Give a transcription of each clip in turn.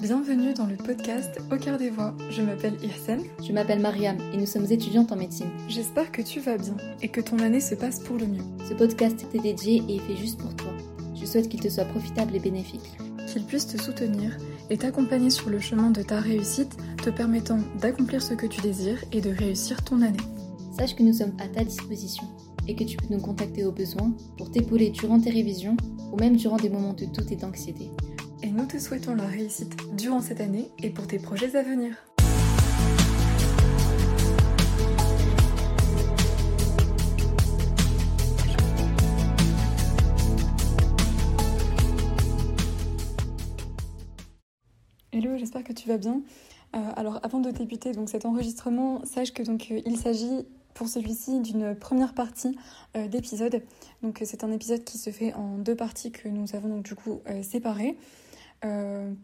Bienvenue dans le podcast Au cœur des voix. Je m'appelle Irsen. Je m'appelle Mariam et nous sommes étudiantes en médecine. J'espère que tu vas bien et que ton année se passe pour le mieux. Ce podcast t'est dédié et est fait juste pour toi. Je souhaite qu'il te soit profitable et bénéfique. Qu'il puisse te soutenir et t'accompagner sur le chemin de ta réussite, te permettant d'accomplir ce que tu désires et de réussir ton année. Sache que nous sommes à ta disposition et que tu peux nous contacter au besoin pour t'épauler durant tes révisions ou même durant des moments de doute et d'anxiété. Et nous te souhaitons la réussite durant cette année et pour tes projets à venir. Hello, j'espère que tu vas bien. Euh, alors avant de débuter donc cet enregistrement, sache que donc euh, il s'agit pour celui-ci d'une première partie euh, d'épisode. Donc c'est un épisode qui se fait en deux parties que nous avons donc du coup séparées.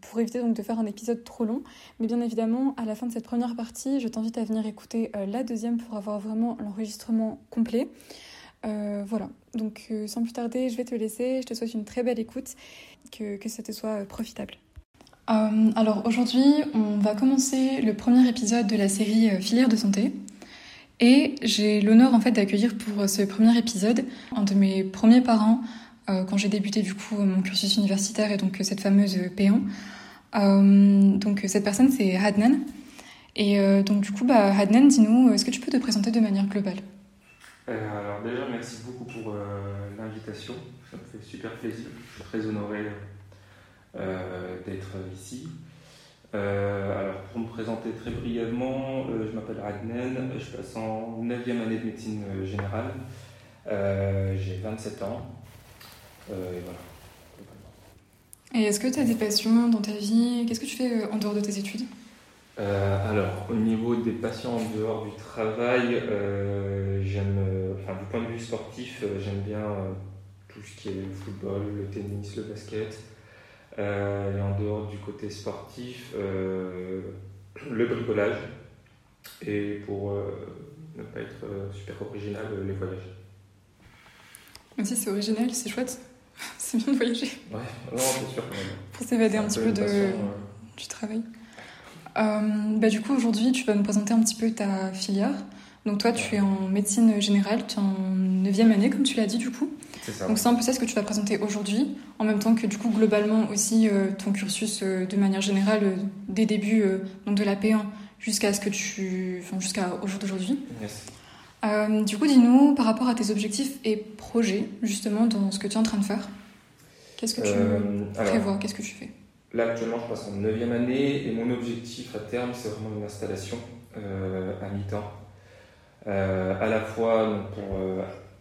pour éviter donc de faire un épisode trop long. Mais bien évidemment, à la fin de cette première partie, je t'invite à venir écouter la deuxième pour avoir vraiment l'enregistrement complet. voilà, donc sans plus tarder, je vais te laisser. Je te souhaite une très belle écoute, que, que ça te soit profitable. Euh, alors aujourd'hui, on va commencer le premier épisode de la série euh, Filière de santé. Et j'ai l'honneur en fait d'accueillir pour ce premier épisode un de mes premiers parents euh, quand j'ai débuté du coup mon cursus universitaire et donc cette fameuse P1. donc cette personne c'est Hadnan. Et donc du coup, bah, Hadnan, dis-nous, est-ce que tu peux te présenter de manière globale? Alors déjà, merci beaucoup pour l'invitation. Ça me fait super plaisir. Je suis très honoré euh, d'être ici. Euh, alors, pour me présenter très brièvement, euh, je m'appelle Adnen, je passe en 9e année de médecine générale. J'ai 27 ans. et voilà. Et est-ce que tu as des passions dans ta vie? Qu'est-ce que tu fais en dehors de tes études? Alors, au niveau des passions en dehors du travail, j'aime, enfin, du point de vue sportif, j'aime bien tout ce qui est le football, le tennis, le basket. Euh, et en dehors du côté sportif, euh, le bricolage. Et pour euh, ne pas être super original, les voyages. Même si c'est original, c'est chouette. c'est bien de voyager. Ouais, non, c'est sûr quand même. Pour s'évader un, petit peu, de, du travail. bah, du coup, aujourd'hui, tu vas nous présenter un petit peu ta filière. Donc toi, tu es en médecine générale, tu es en 9e année, comme tu l'as dit, du coup. Donc c'est un peu ça ce que tu vas présenter aujourd'hui, en même temps que du coup globalement aussi euh, ton cursus euh, de manière générale euh, des débuts donc de la P1 jusqu'à ce que tu, enfin jusqu'à au jour d'aujourd'hui. du coup, dis-nous par rapport à tes objectifs et projets justement dans ce que tu es en train de faire. Qu'est-ce que tu prévois Qu'est-ce que tu fais? Là actuellement, je passe en 9e année et mon objectif à terme, c'est vraiment une installation à mi-temps. à la fois donc, pour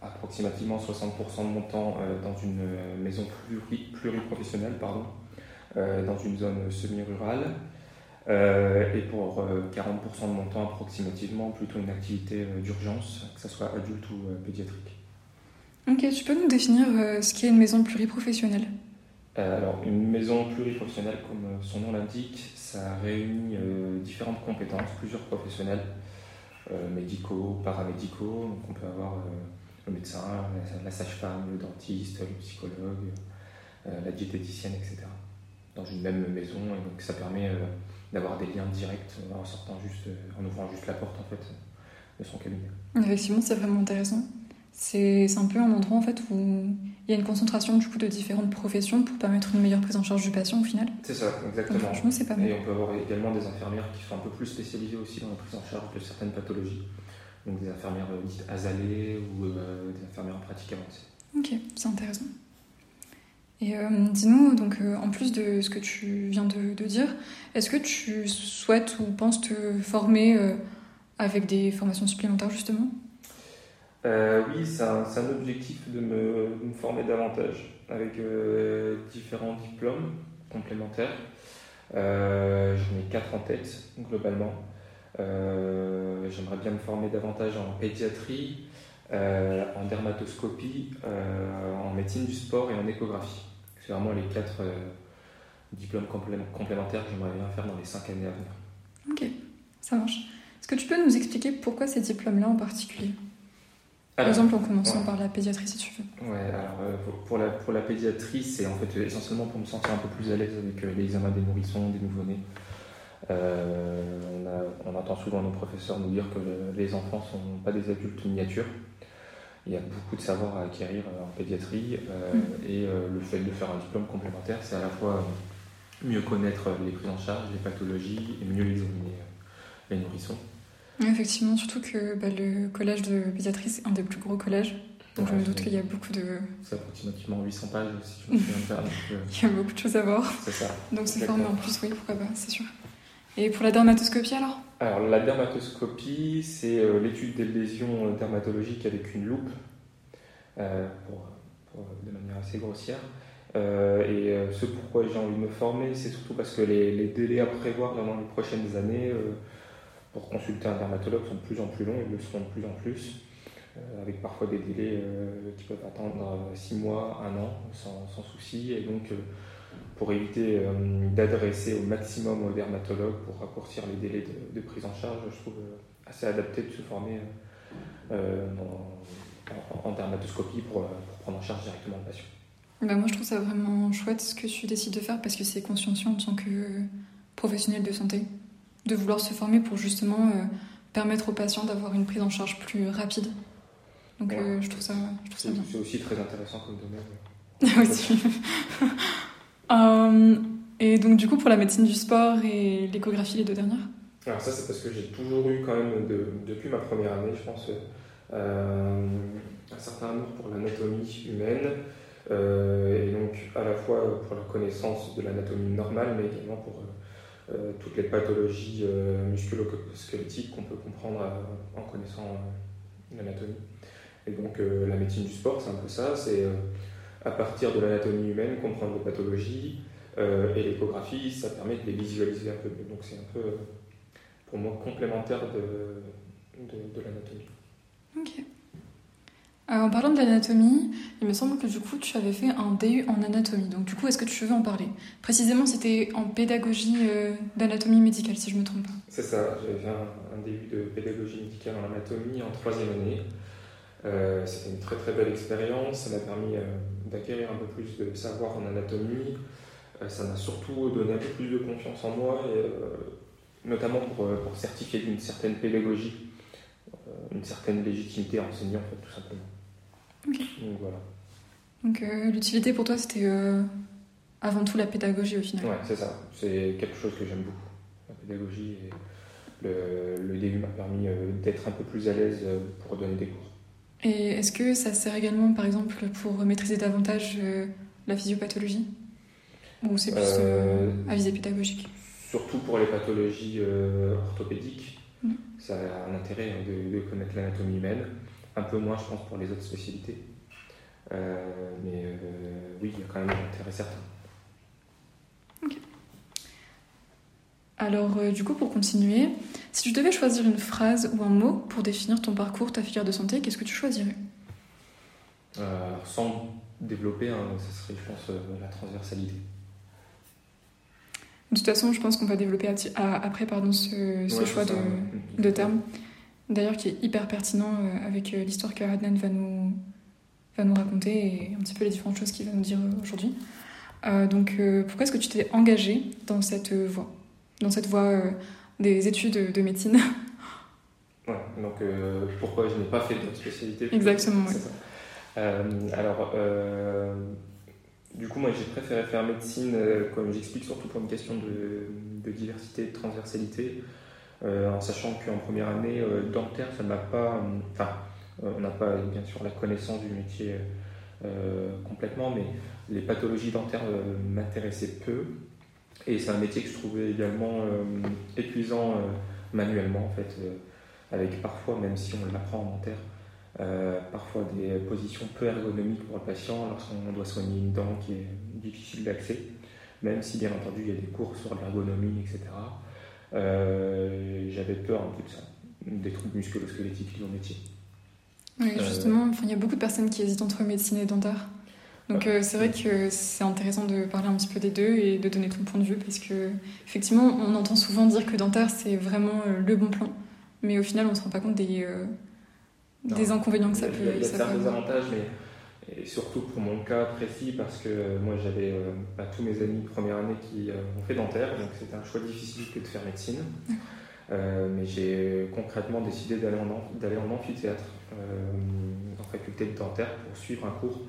approximativement 60% de mon temps euh, dans une euh, maison pluriprofessionnelle, pardon, euh, dans une zone semi-rurale. et pour 40% de mon temps approximativement plutôt une activité d'urgence, que ce soit adulte ou pédiatrique. Ok, tu peux nous définir ce qu'est une maison pluriprofessionnelle? Alors, une maison pluriprofessionnelle, comme son nom l'indique, ça réunit différentes compétences, plusieurs professionnels, médicaux, paramédicaux. Donc, on peut avoir le médecin, la, sage-femme, le dentiste, le psychologue, euh, la diététicienne, etc. Dans une même maison, et donc ça permet euh, d'avoir des liens directs en sortant juste, euh, en ouvrant juste la porte en fait de son cabinet. Effectivement, c'est vraiment intéressant. C'est un peu un endroit en fait où il y a une concentration du coup de différentes professions pour permettre une meilleure prise en charge du patient au final. C'est ça, exactement. franchement, c'est pas mal. Et on peut avoir également des infirmières qui sont un peu plus spécialisées aussi dans la prise en charge de certaines pathologies donc des infirmières euh, dites azalées ou euh, des infirmières en pratique avancée. Ok, c'est intéressant. Et euh, dis-nous, donc en plus de ce que tu viens de, dire, est-ce que tu souhaites ou penses te former avec des formations supplémentaires justement? Oui, c'est un, un, objectif de me, me, former davantage avec différents diplômes complémentaires. J'en ai quatre en tête globalement. Euh, j'aimerais bien me former davantage en pédiatrie, euh, en dermatoscopie, euh, en médecine du sport et en échographie. C'est vraiment les quatre diplômes complémentaires que j'aimerais bien faire dans les cinq années à venir. Ok, ça marche. Est-ce que tu peux nous expliquer pourquoi ces diplômes-là en particulier? Par exemple, en commençant par la pédiatrie, si tu veux. Ouais, alors pour, la, pour la pédiatrie, c'est en fait essentiellement pour me sentir un peu plus à l'aise avec l'examen des nourrissons, des nouveau-nés. On, on, entend souvent nos professeurs nous dire que les enfants ne sont pas des adultes miniatures. Il y a beaucoup de savoir à acquérir en pédiatrie mm. et le fait de faire un diplôme complémentaire, c'est à la fois mieux connaître les prises en charge, les pathologies et mieux examiner les nourrissons. Effectivement, surtout que bah, le collège de pédiatrie, c'est un des plus gros collèges. Donc je me doute qu'il y a beaucoup de. C'est approximativement 800 pages, si je me souviens bien. Euh, Il y a beaucoup de choses à voir. C'est ça. Donc se former en plus, oui, pourquoi pas, c'est sûr. Et pour la dermatoscopie alors? Alors la dermatoscopie, c'est euh, l'étude des lésions euh, dermatologiques avec une loupe, pour, de manière assez grossière. et ce pourquoi j'ai envie de me former, c'est surtout parce que les, délais à prévoir dans les prochaines années pour consulter un dermatologue sont de plus en plus longs, ils le seront de plus en plus, euh, avec parfois des délais euh, qui peuvent attendre 6 mois, 1 an, sans, sans souci. Et donc, euh, pour éviter d'adresser au maximum aux dermatologues pour raccourcir les délais de, prise en charge, je trouve assez adapté de se former en, dermatoscopie pour, prendre en charge directement le patient. Bah moi, je trouve ça vraiment chouette ce que tu décides de faire parce que c'est consciencieux en tant que professionnel de santé de vouloir se former pour justement euh, permettre aux patients d'avoir une prise en charge plus rapide. Donc euh, je trouve ça, je trouve ça bien. C'est aussi très intéressant comme domaine. aussi. Euh, et donc du coup pour la médecine du sport et l'échographie, les deux dernières Alors ça c'est parce que j'ai toujours eu quand même, depuis ma première année, je pense, un certain amour pour l'anatomie humaine. et donc à la fois pour la connaissance de l'anatomie normale, mais également pour euh, toutes les pathologies euh, musculo-squelettiques qu'on peut comprendre euh, en connaissant l'anatomie. Et donc la médecine du sport, c'est un peu ça, c'est à partir de l'anatomie humaine comprendre les pathologies, et l'échographie, ça permet de les visualiser un peu mieux. Donc c'est un peu, pour moi, complémentaire de, de, de l'anatomie. Ok. Euh, en parlant de l'anatomie, il me semble que du coup tu avais fait un DU en anatomie. Donc du coup, est-ce que tu veux en parler? Précisément, c'était en pédagogie euh, d'anatomie médicale, si je ne me trompe pas. C'est ça, j'avais fait un, un, DU de pédagogie médicale en anatomie en troisième année. Euh, c'était une très très belle expérience, ça m'a permis d'acquérir un peu plus de savoir en anatomie. ça m'a surtout donné un peu plus de confiance en moi, et, notamment pour, pour certifier d'une certaine pédagogie, une certaine légitimité à enseigner en fait, tout simplement. Donc voilà. Donc euh, l'utilité pour toi, c'était euh, avant tout la pédagogie au final. Ouais, c'est ça. C'est quelque chose que j'aime beaucoup. La pédagogie et le, le DU m'a permis euh, d'être un peu plus à l'aise pour donner des cours. Et est-ce que ça sert également, par exemple, pour maîtriser davantage la physiopathologie? Ou c'est plus à visée pédagogique? Surtout pour les pathologies orthopédiques. Mm. Ça a un intérêt hein, de, de connaître l'anatomie humaine. Un peu moins, je pense, pour les autres spécialités. Euh, mais euh, oui, il y a quand même un intérêt certain. Ok. Alors, euh, du coup, pour continuer, si tu devais choisir une phrase ou un mot pour définir ton parcours, ta filière de santé, qu'est-ce que tu choisirais? Sans développer, hein, ce serait, je pense, la transversalité. De toute façon, je pense qu'on va développer après pardon, ce, choix de, de termes d'ailleurs qui est hyper pertinent euh, avec euh, l'histoire que Adnan va nous, va nous raconter et un petit peu les différentes choses qu'il va nous dire euh, aujourd'hui. donc pourquoi est-ce que tu t'es engagé dans cette voie, dans cette voie des études de médecine Ouais, donc pourquoi je n'ai pas fait d'autres spécialité Exactement, oui. alors, du coup, moi j'ai préféré faire médecine, comme j'explique, surtout pour une question de, de diversité, de transversalité. Euh, en sachant qu'en première année, euh, dentaire, ça m'a pas. Euh, enfin, on n'a pas bien sûr la connaissance du métier complètement, mais les pathologies dentaires m'intéressaient peu. Et c'est un métier que je trouvais également épuisant manuellement, en fait, avec parfois, même si on l'apprend en dentaire, parfois des positions peu ergonomiques pour le patient lorsqu'on doit soigner une dent qui est difficile d'accès, même si bien entendu il y a des cours sur l'ergonomie, etc. Euh, j'avais peur un peu de ça, des troubles musculo-squelettiques liés au métier. Oui, euh, justement, il y a beaucoup de personnes qui hésitent entre médecine et dentaire. Donc euh, c'est vrai que c'est intéressant de parler un petit peu des deux et de donner ton point de vue parce que effectivement on entend souvent dire que dentaire c'est vraiment le bon plan, mais au final on se rend pas compte des, des inconvénients que ça peut. Il y a, il y a ça certains peut- avantages, mais et surtout pour mon cas précis, parce que euh, moi j'avais euh, bah, tous mes amis de première année qui euh, ont fait dentaire, donc c'était un choix difficile que de faire médecine. Euh, mais j'ai concrètement décidé d'aller en, en amphithéâtre, euh, en faculté de dentaire, pour suivre un cours.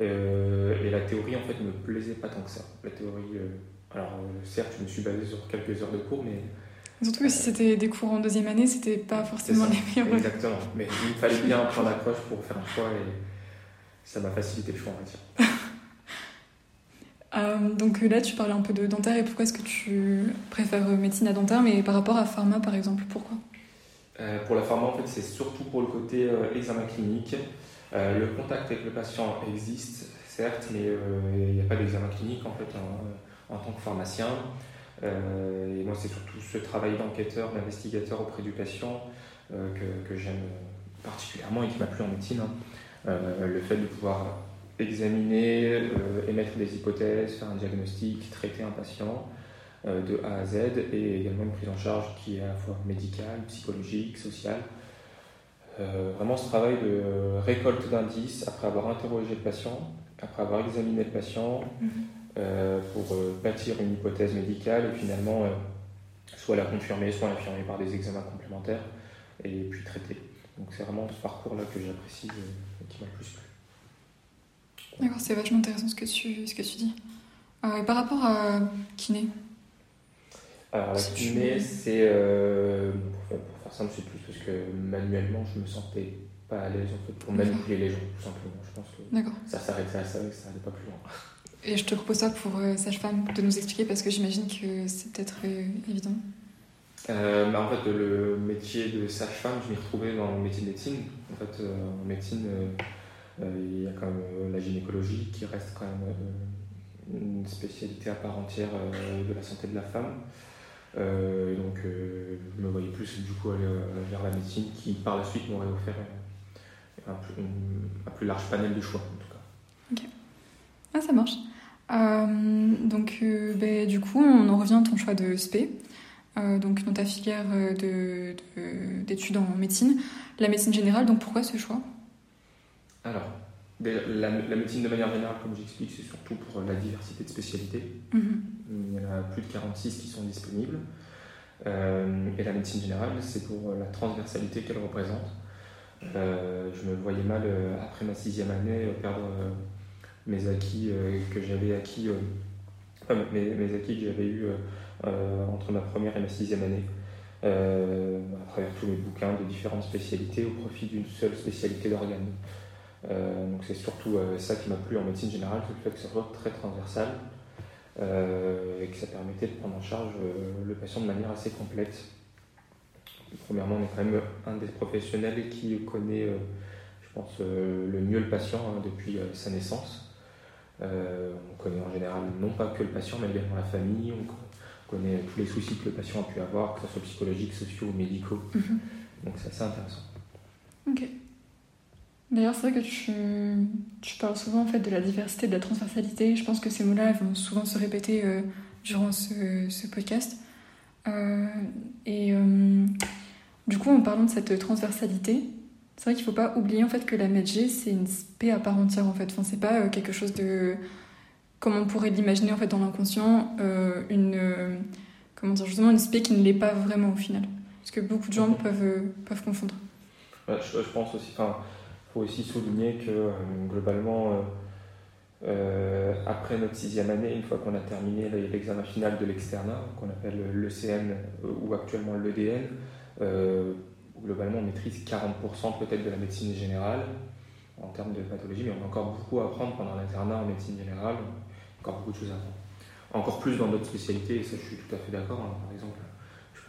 Euh, et la théorie en fait me plaisait pas tant que ça. La théorie, euh, alors euh, certes, je me suis basé sur quelques heures de cours, mais Surtout que si c'était des cours en deuxième année, c'était pas forcément ça. les meilleurs. Exactement. Mais il me fallait bien un plan d'approche pour faire un choix et ça m'a facilité le choix, on va dire. Donc là, tu parlais un peu de dentaire et pourquoi est-ce que tu préfères médecine à dentaire, mais par rapport à pharma par exemple, pourquoi? Pour la pharma, en fait, c'est surtout pour le côté examen clinique. Euh, le contact avec le patient existe, certes, mais euh, il n'y a pas d'examen clinique en fait en, tant que pharmacien. Euh, et moi, c'est surtout ce travail d'enquêteur, d'investigateur auprès du patient que, j'aime particulièrement et qui m'a plu en médecine. hein. Le fait de pouvoir examiner, émettre des hypothèses, faire un diagnostic, traiter un patient de A à Z et également une prise en charge qui est à la fois médicale, psychologique, sociale. Euh, vraiment ce travail de récolte d'indices après avoir interrogé le patient, après avoir examiné le patient, euh, pour euh, bâtir une hypothèse médicale et finalement soit la confirmer, soit l'infirmer par des examens complémentaires et puis traiter. Donc c'est vraiment ce parcours-là que j'apprécie et qui m'a le plus plu. D'accord, c'est vachement intéressant ce que tu, ce que tu dis. Euh, et par rapport à kiné, Alors la kiné, c'est euh, pour, faire, simple, c'est plus parce que manuellement je me sentais pas à l'aise en fait pour manipuler les gens tout simplement. Je pense que ça s'arrêtait à ça et ça n'allait pas plus loin. Et je te propose ça pour euh, sage-femme de nous expliquer parce que j'imagine que c'est peut-être euh, évident. Euh, bah, en fait, le métier de sage-femme, je m'y retrouvais dans le métier de médecine. En fait, en médecine, il y a quand même la gynécologie qui reste quand même une spécialité à part entière de la santé de la femme. Euh, et donc, euh, je me voyais plus du coup aller euh, vers la médecine qui, par la suite, m'aurait offert un, plus, un plus large panel de choix, en tout cas. Ah, ça marche. Euh, donc, euh, ben, du coup, on en revient à ton choix de SP. Donc, dans ta filière de- de- d'études en médecine, la médecine générale, donc pourquoi ce choix? Alors, la, la médecine de manière générale, comme j'explique, c'est surtout pour la diversité de spécialités. Mhm. Il y en a plus de 46 qui sont disponibles. Euh, et la médecine générale, c'est pour la transversalité qu'elle représente. Euh, je me voyais mal, euh, après ma sixième année, perdre mes acquis que j'avais acquis, enfin, mes, mes acquis que j'avais eus euh, entre ma première et ma sixième année, à travers tous mes bouquins de différentes spécialités au profit d'une seule spécialité d'organe. Euh, donc c'est surtout euh, ça qui m'a plu en médecine générale, c'est le fait que ça soit très transversal euh, et que ça permettait de prendre en charge le patient de manière assez complète. Premièrement, on est quand même un des professionnels qui connaît, je pense, le mieux le patient hein, depuis sa naissance. On connaît en général non pas que le patient, mais également la famille. On co- connaît tous les soucis que le patient a pu avoir, que ce soit psychologiques, sociaux ou médicaux. Mhm. Donc c'est assez intéressant. Ok. D'ailleurs, c'est vrai que tu, tu parles souvent en fait de la diversité, de la transversalité. Je pense que ces mots-là vont souvent se répéter euh, durant ce, ce podcast. Euh, et euh, du coup, en parlant de cette transversalité, c'est vrai qu'il ne faut pas oublier en fait que la MedG c'est une spé à part entière en fait. Enfin, c'est pas quelque chose de comme on pourrait l'imaginer en fait dans l'inconscient, une comment dire justement une spé qui ne l'est pas vraiment au final. Parce que beaucoup de gens peuvent peuvent confondre. Ouais, je, je pense aussi, enfin, faut aussi souligner que euh, globalement, euh, euh, après notre sixième année, une fois qu'on a terminé l'examen final de l'externat, qu'on appelle l'ECN ou actuellement l'EDN, globalement on maîtrise 40% peut-être de la médecine générale en termes de pathologie, mais on a encore beaucoup à apprendre pendant l'internat en médecine générale, encore beaucoup de choses à apprendre. Encore plus dans d'autres spécialités, et ça je suis tout à fait d'accord. hein. Par exemple,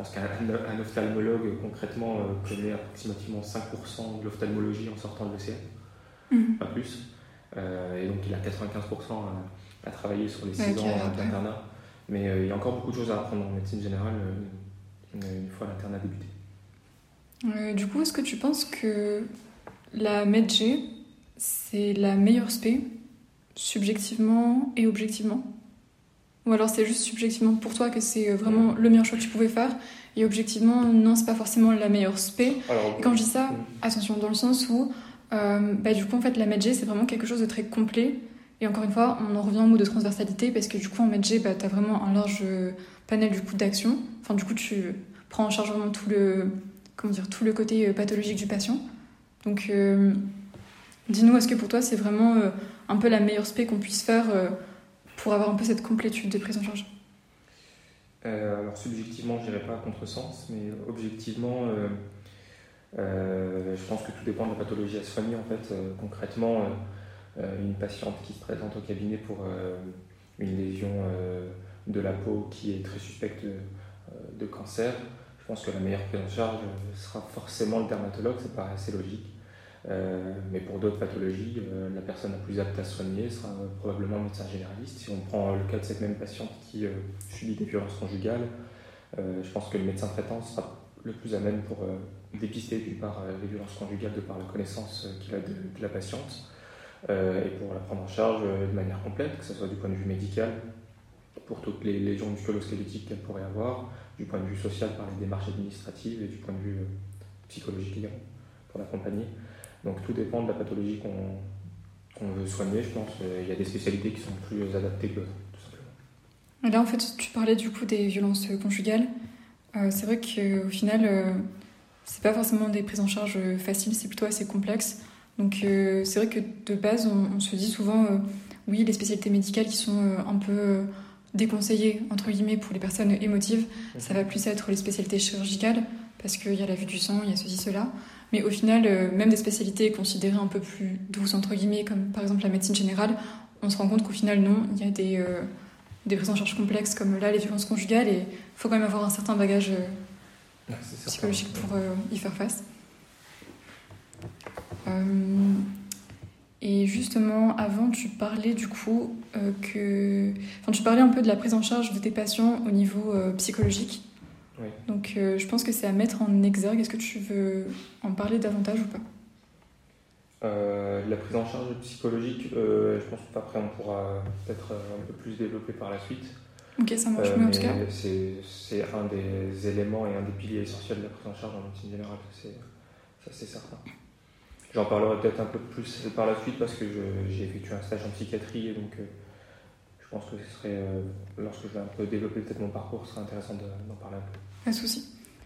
pense qu'un un ophtalmologue concrètement euh, connaît approximativement 5% de l'ophtalmologie en sortant de l'ECN, Mhm. pas plus. Euh, et donc il a 95% à, à travailler sur les 6 Ouais, qui ans d'internat. Mais euh, il y a encore beaucoup de choses à apprendre en médecine générale euh, une fois l'internat débuté. Du coup, est-ce que tu penses que la MedG, c'est la meilleure spé, subjectivement et objectivement? Ou alors c'est juste subjectivement pour toi que c'est vraiment le meilleur choix que tu pouvais faire et objectivement, non, c'est pas forcément la meilleure spé. et quand je dis ça, hmm. attention, dans le sens où, euh, bah, du coup, en fait, la MedG, c'est vraiment quelque chose de très complet. Et encore une fois, on en revient au mot de transversalité parce que du coup, en MedG, bah, tu as vraiment un large panel du coup d'action. Enfin, du coup, tu prends en charge vraiment tout le, comment dire, tout le côté euh, pathologique du patient. Donc, euh, dis-nous, est-ce que pour toi, c'est vraiment un peu la meilleure spé qu'on puisse faire pour avoir un peu cette complétude de prise en charge euh, alors subjectivement, je n'irai pas à contresens, mais objectivement, euh, euh, je pense que tout dépend de la pathologie à soigner. En fait, concrètement, une patiente qui se présente au cabinet pour une lésion de la peau qui est très suspecte de, cancer, je pense que la meilleure prise en charge sera forcément le dermatologue, ça paraît assez logique. Euh, mais pour d'autres pathologies, euh, la personne la plus apte à soigner sera probablement un médecin généraliste. Si on prend le cas de cette même patiente qui euh, subit des violences conjugales, je pense que le médecin traitant sera le plus à même pour dépister d'une part les violences conjugales de par la connaissance qu'il a de, la patiente et pour la prendre en charge de manière complète, que ce soit du point de vue médical, pour toutes les lésions musculo-squelettiques qu'elle pourrait avoir, du point de vue social par les démarches administratives et du point de vue psychologique pour l'accompagner. Donc tout dépend de la pathologie qu'on veut soigner, je pense. Il y a des spécialités qui sont plus adaptées que tout simplement. Là, en fait, tu parlais du coup des violences conjugales. Euh, c'est vrai qu'au final, euh, c'est pas forcément des prises en charge faciles, c'est plutôt assez complexe. Donc euh, c'est vrai que de base, on, se dit souvent, oui, les spécialités médicales qui sont un peu déconseillées, entre guillemets, pour les personnes émotives, ça va plus être les spécialités chirurgicales, parce qu'il y a la vue du sang, il y a ceci, cela. Mais au final, euh, même des spécialités considérées un peu plus douces, entre guillemets, comme par exemple la médecine générale, on se rend compte qu'au final, non, il y a des, euh, des prises en charge complexes comme là, les violences conjugales, et il faut quand même avoir un certain bagage euh, psychologique pour y faire face. et justement, avant, tu parlais du coup que. Enfin, tu parlais un peu de la prise en charge de tes patients au niveau psychologique. Donc euh, je pense que c'est à mettre en exergue. Est-ce que tu veux en parler davantage ou pas? Euh, La prise en charge psychologique, euh, je pense qu'après on pourra peut-être un peu plus développer par la suite. Ok, ça marche mieux en tout cas. C'est un des éléments et un des piliers essentiels de la prise en charge en médecine générale, ça c'est certain. J'en parlerai peut-être un peu plus par la suite parce que j'ai effectué un stage en psychiatrie et donc je pense que ce serait, lorsque je vais un peu développer peut-être mon parcours, ce serait intéressant d'en parler un peu. Pas de souci.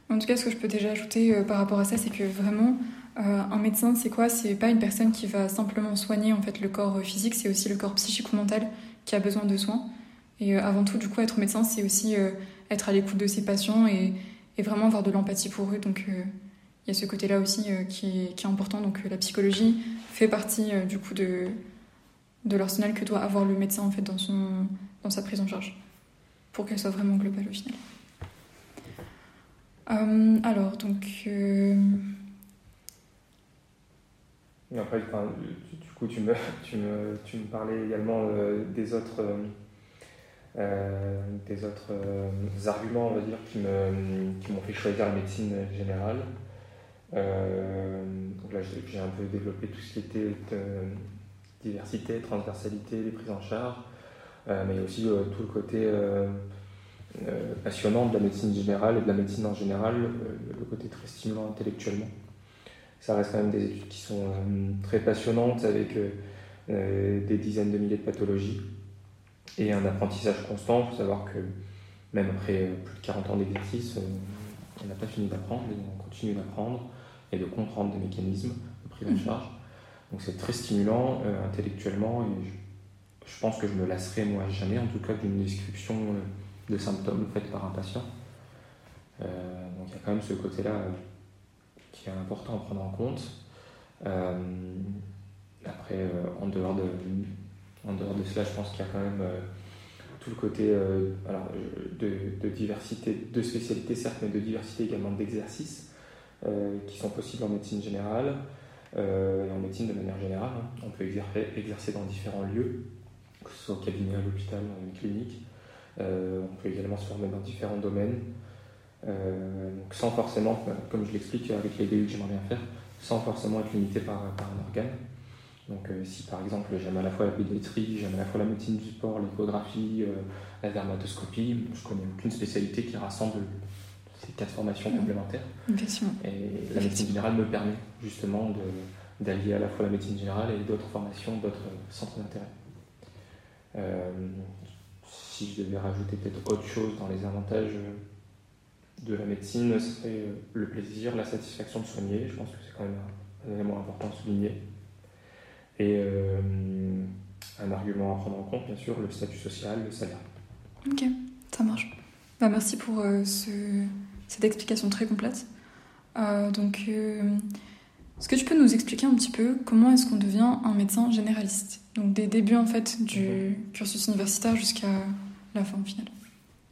En tout cas, ce que je peux déjà ajouter euh, par rapport à ça, c'est que vraiment, euh, un médecin, c'est quoi? C'est pas une personne qui va simplement soigner en fait le corps physique, c'est aussi le corps psychique ou mental qui a besoin de soins. Et euh, avant tout, du coup, être médecin, c'est aussi être à l'écoute de ses patients et, vraiment avoir de l'empathie pour eux. Donc, il y a ce côté-là aussi qui est, qui, est, important. Donc, la psychologie fait partie du coup de, de l'arsenal que doit avoir le médecin en fait dans, son, dans sa prise en charge pour qu'elle soit vraiment globale au final. Euh, alors, donc. Euh, après, du coup, tu me, tu me, tu me parlais également euh, des autres, des autres arguments, on va dire, qui, me, qui m'ont fait choisir la médecine générale. donc là, j'ai un peu développé tout ce qui était diversité, transversalité, les prises en charge, mais aussi tout le côté euh, passionnant de la médecine générale et de la médecine en général, euh, le côté très stimulant intellectuellement. Ça reste quand même des études qui sont euh, très passionnantes avec des dizaines de milliers de pathologies et un apprentissage constant. Il faut savoir que même après plus de 40 ans d'exercice, on n'a pas fini d'apprendre, on continue d'apprendre et de comprendre des mécanismes de prise en charge. Donc c'est très stimulant intellectuellement et je, pense que je me lasserai moi jamais, en tout cas d'une description de symptômes faits par un patient. Euh, donc il y a quand même ce côté-là euh, qui est important à prendre en compte. Euh, après, en, dehors de, en dehors de cela, je pense qu'il y a quand même tout le côté alors, de, diversité, de spécialité certes, mais de diversité également d'exercices qui sont possibles en médecine générale et en médecine de manière générale. Hein. On peut exercer, exercer dans différents lieux, que ce soit au cabinet, à l'hôpital, dans une clinique. Euh, on peut également se former dans différents domaines, euh, sans forcément, comme je l'explique avec les DU que j'aimerais bien faire, sans forcément être limité par, un organe. Donc si par exemple j'aime à la fois la pédiatrie, j'aime à la fois la médecine du sport, l'échographie, la dermatoscopie, je connais aucune spécialité qui rassemble ces quatre formations Mhm. complémentaires. Et la médecine générale me permet justement d'allier à la fois la médecine générale et d'autres formations, d'autres centres d'intérêt. Euh, si je devais rajouter peut-être autre chose dans les avantages de la médecine, ce serait euh, le plaisir, la satisfaction de soigner. Je pense que c'est quand même un, élément important à souligner. Et euh, un argument à prendre en compte, bien sûr, le statut social, le salaire. Ok, ça marche. Bah, merci pour euh, ce- cette explication très complète. Euh, donc, euh, est-ce que tu peux nous expliquer un petit peu comment est-ce qu'on devient un médecin généraliste? Donc, des débuts en fait du cursus universitaire jusqu'à la fin finale.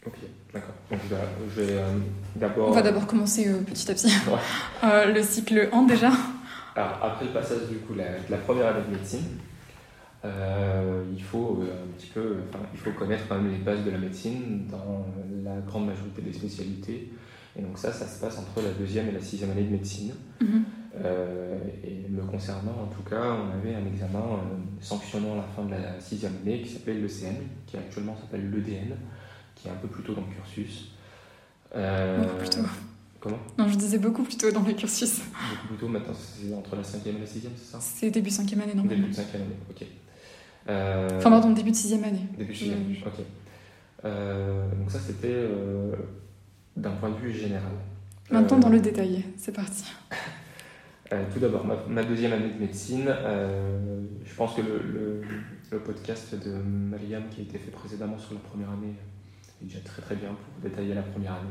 Ok, d'accord. Donc je vais, je vais, euh, d'abord. On va d'abord commencer euh, petit à petit. Ouais. Euh, le cycle 1 déjà. Alors, après le passage du coup, la, de la première année de médecine, il faut un petit peu, il faut connaître quand même les bases de la médecine dans la grande majorité des spécialités. Et donc ça, ça se passe entre la deuxième et la sixième année de médecine. Mhm. Euh, et me concernant, en tout cas, on avait un examen euh, sanctionnant la fin de la sixième année qui s'appelle l'ECN, qui actuellement s'appelle l'EDN, qui est un peu plus tôt dans le cursus. Euh, Beaucoup plus tôt. Comment? Non, je disais beaucoup plus tôt dans le cursus. Beaucoup plus tôt, maintenant c'est entre la cinquième et la sixième, c'est ça? C'est début cinquième année normalement. Début de cinquième année, ok. Enfin, pardon, début de sixième année. Début de sixième, Oui. ok. Donc ça, c'était d'un point de vue général. Maintenant, dans le détail, c'est parti. euh, tout d'abord, ma, ma deuxième année de médecine, euh, je pense que le, le- le podcast de Mariam qui a été fait précédemment sur la première année est déjà très très bien pour détailler la première année.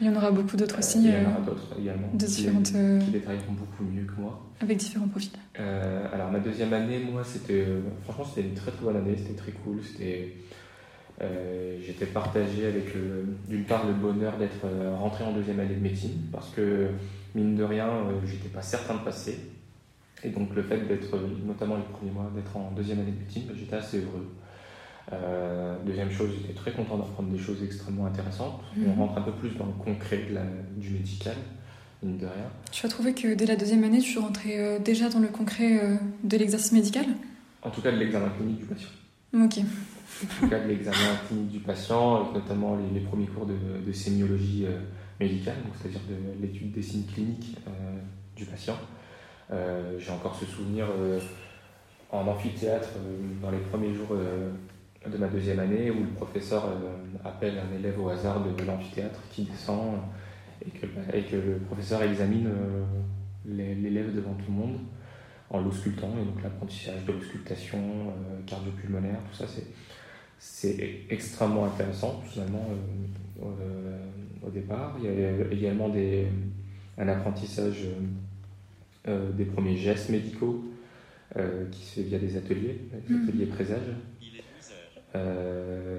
Il y en aura beaucoup d'autres Euh, aussi, il y en aura d'autres également de qui- différentes, euh, qui détailleront beaucoup mieux que moi. avec différents profils. Alors ma deuxième année, moi, c'était franchement c'était une très très bonne année, c'était très cool, c'était euh, j'étais partagé avec d'une part le bonheur d'être euh, rentré en deuxième année de médecine parce que mine de rien, euh, j'étais pas certain de passer et donc le fait d'être notamment les premiers mois d'être en deuxième année de médecine, bah, j'étais assez heureux. Euh, deuxième chose, j'étais très content d'apprendre des choses extrêmement intéressantes. On Mhm. rentre un peu plus dans le concret de la- du médical, mine de rien. Tu as trouvé que dès la deuxième année, tu rentrais euh, déjà dans le concret euh, de l'exercice médical? En tout cas de l'examen clinique du patient. Ok. En tout cas de l'examen clinique du patient, notamment les, premiers cours de, de sémiologie euh, médicale, c'est-à-dire de l'étude des signes cliniques euh, du patient. Euh, J'ai encore ce souvenir en amphithéâtre dans les premiers jours de ma deuxième année où le professeur appelle un élève au hasard de l'amphithéâtre qui descend et que, et que le professeur examine l'é- l'élève devant tout le monde en l'auscultant, et donc l'apprentissage de l'auscultation cardio-pulmonaire, tout ça, c'est, c'est extrêmement intéressant, finalement, euh, euh, au départ. Il y a également des, un apprentissage euh, euh, des premiers gestes médicaux euh, qui se fait via des ateliers, des Mhm. ateliers présage. Euh,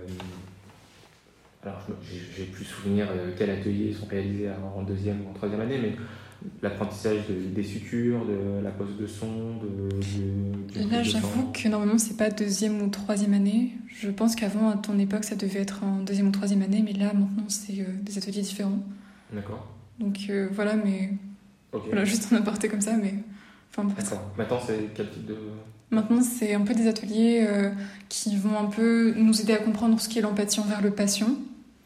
alors, je j'ai plus souvenir euh, quels ateliers sont réalisés en en deuxième ou en troisième année, mais l'apprentissage de- des sutures, de la pose de son, de, Là, prise de j'avoue que normalement, c'est pas deuxième ou troisième année. Je pense qu'avant, à ton époque, ça devait être en deuxième ou troisième année, mais là, maintenant, c'est euh, des ateliers différents. D'accord. Donc euh, voilà, mais voilà, juste en aparté comme ça, mais enfin. Maintenant, c'est quel type de. Maintenant, c'est un peu des ateliers euh, qui vont un peu nous aider à comprendre ce qu'est l'empathie envers le patient.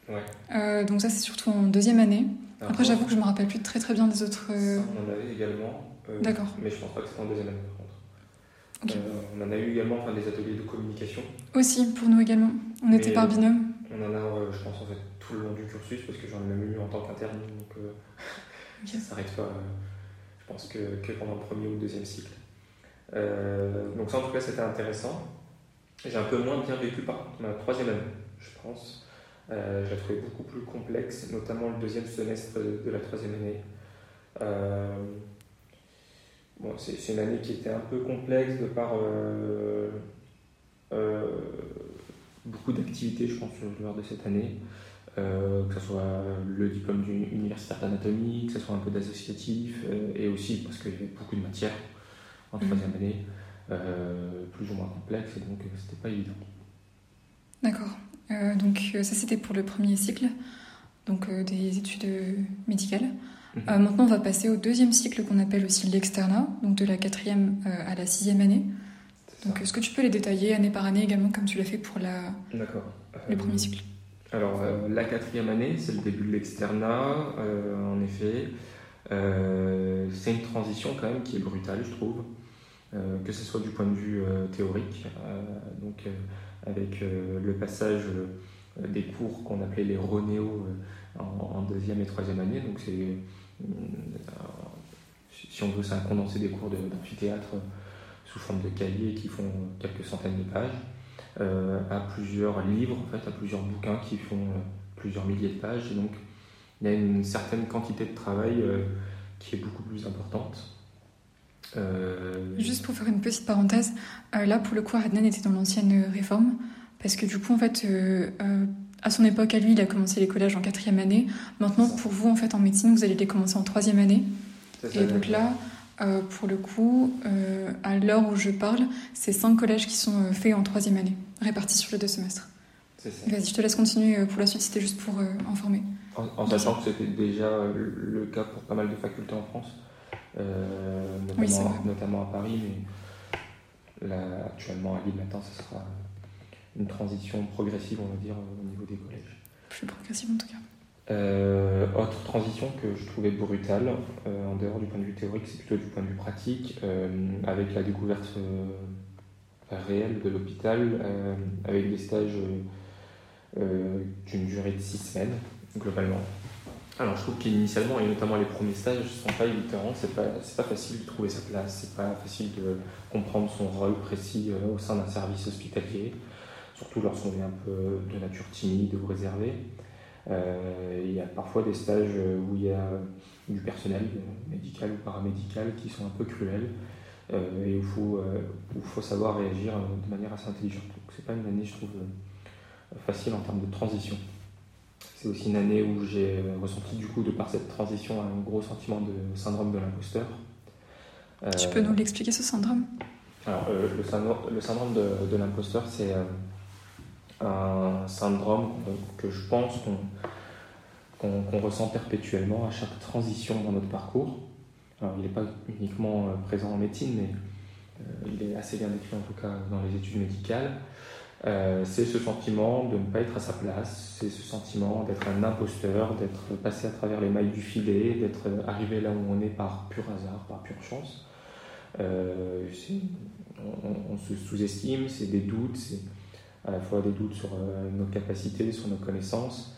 Ouais. Donc ça, c'est surtout en deuxième année. Alors, Après, j'avoue que je me rappelle plus très très bien des autres. euh, ça, on en avait également. euh, D'accord. Mais je pense pas que c'était en deuxième année, par contre. Euh, on en a eu également enfin, des ateliers de communication. Aussi, pour nous également. On était par binôme. On en a, je pense, en fait, tout le long du cursus, parce que j'en ai même eu en tant qu'interne, donc ça s'arrête pas, je pense, que, que pendant le premier ou le deuxième cycle. Donc ça, en tout cas, c'était intéressant. J'ai un peu moins bien vécu, par contre, ma troisième année, je pense. Euh, je la trouvais beaucoup plus complexe, notamment le deuxième semestre de, la troisième année. Euh, bon, c'est une année qui était un peu complexe de par euh, euh, beaucoup d'activités, je pense, lors de cette année. Que ce soit le diplôme d'uni- universitaire d'anatomie, que ce soit un peu d'associatif, et aussi parce qu'il y avait beaucoup de matières en Mhm. troisième année, plus ou moins complexes, et donc c'était pas évident. D'accord. Euh, donc euh, ça, c'était pour le premier cycle, donc euh, des études médicales. Mhm. Euh, maintenant, on va passer au deuxième cycle qu'on appelle aussi l'externat, donc de la quatrième à la sixième année. Donc, est-ce que tu peux les détailler année par année également, comme tu l'as fait pour la... Le premier cycle? Alors, la quatrième année, c'est le début de l'externat, en effet. c'est une transition quand même qui est brutale, je trouve. que ce soit du point de vue théorique, donc avec le passage des cours qu'on appelait les Ronéo en, deuxième et troisième année. Donc c'est, euh, si on veut, c'est un condensé des cours d'amphithéâtre sous forme de cahiers qui font quelques centaines de pages, euh, à plusieurs livres, en fait, à plusieurs bouquins qui font euh, plusieurs milliers de pages. Et donc il y a une certaine quantité de travail qui est beaucoup plus importante. Juste pour faire une petite parenthèse, là pour le coup Adnan était dans l'ancienne réforme parce que du coup en fait à son époque, à lui, il a commencé les collèges en quatrième année. Maintenant, pour vous, en fait, en médecine, vous allez les commencer en troisième année. Et donc là, euh, pour le coup, euh, à l'heure où je parle, c'est cinq collèges qui sont euh, faits en troisième année, répartis sur les deux semestres. Vas-y, je te laisse continuer pour la suite, c'était juste pour informer. En, sachant que c'était déjà le cas pour pas mal de facultés en France, notamment, notamment, à Paris, mais là, actuellement à Lille, maintenant, ce sera une transition progressive, on va dire, au niveau des collèges. Plus progressive en tout cas. Euh, autre transition que je trouvais brutale, euh, en dehors du point de vue théorique, c'est plutôt du point de vue pratique, euh, avec la découverte réelle de l'hôpital, avec des stages d'une durée de six semaines, globalement. Alors je trouve qu'initialement, et notamment les premiers stages, sont pas évidents, c'est pas, pas facile de trouver sa place, c'est pas facile de comprendre son rôle précis au sein d'un service hospitalier surtout lorsqu'on est un peu de nature timide ou réservée. Euh, il y a parfois des stages où il y a du personnel médical ou paramédical qui sont un peu cruels euh, et où il faut, euh, faut, savoir réagir de manière assez intelligente. Donc c'est pas une année, je trouve, facile en termes de transition. C'est aussi une année où j'ai ressenti du coup, de par cette transition, un gros sentiment de syndrome de l'imposteur. Tu peux nous l'expliquer ce syndrome? Alors, le, syndrome, le syndrome de, de l'imposteur, c'est un syndrome que je pense qu'on ressent perpétuellement à chaque transition dans notre parcours. Alors, il n'est pas uniquement euh, présent en médecine, mais euh, il est assez bien décrit en tout cas dans les études médicales. Euh, c'est ce sentiment de ne pas être à sa place, c'est ce sentiment d'être un imposteur, d'être passé à travers les mailles du filet, d'être arrivé là où on est par pur hasard, par pure chance. on, on, se sous-estime, c'est des doutes, c'est à la fois des doutes sur euh, nos capacités, sur nos connaissances.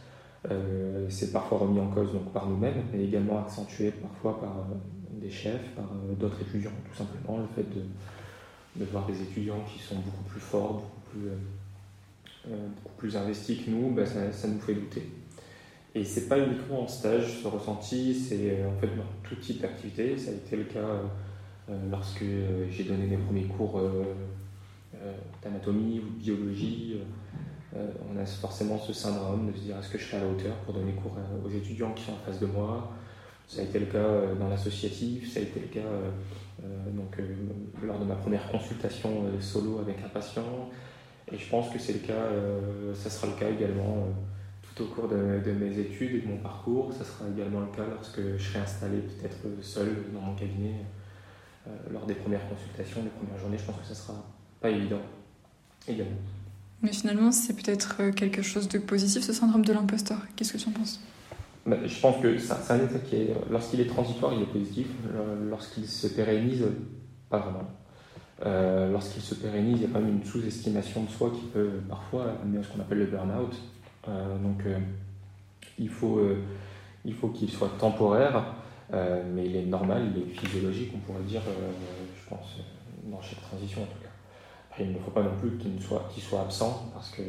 Euh, c'est parfois remis en cause donc, par nous-mêmes, mais également accentué parfois par euh, des chefs, par d'autres étudiants, tout simplement. Le fait de, de, voir des étudiants qui sont beaucoup plus forts, beaucoup plus, beaucoup plus investis que nous, ben, ça, nous fait douter. Et c'est pas uniquement en stage ce ressenti, c'est en fait dans tout type d'activité. Ça a été le cas lorsque j'ai donné mes premiers cours euh, d'anatomie ou de biologie, euh, euh, on a forcément ce syndrome de se dire est-ce que je suis à la hauteur pour donner cours aux étudiants qui sont en face de moi? Ça a été le cas dans l'associatif, ça a été le cas donc, lors de ma première consultation solo avec un patient. Et je pense que c'est le cas, ça sera le cas également tout au cours de, mes études et de mon parcours. Ça sera également le cas lorsque je serai installé peut-être seul dans mon cabinet lors des premières consultations, des premières journées. Je pense que ça sera pas évident également. Mais finalement, c'est peut-être euh, quelque chose de positif, ce syndrome de l'imposteur. Qu'est-ce que tu en penses? Je pense que c'est un état qui est, lorsqu'il est transitoire, il est positif. Euh, lorsqu'il se pérennise, pas vraiment. Euh, lorsqu'il se pérennise, il y a quand même une sous-estimation de soi qui peut parfois amener à ce qu'on appelle le burn-out. donc, il faut il faut qu'il soit temporaire, mais il est normal, il est physiologique, on pourrait dire, je pense, dans chaque transition en tout cas il ne faut pas non plus qu'il soit, soit absent, parce que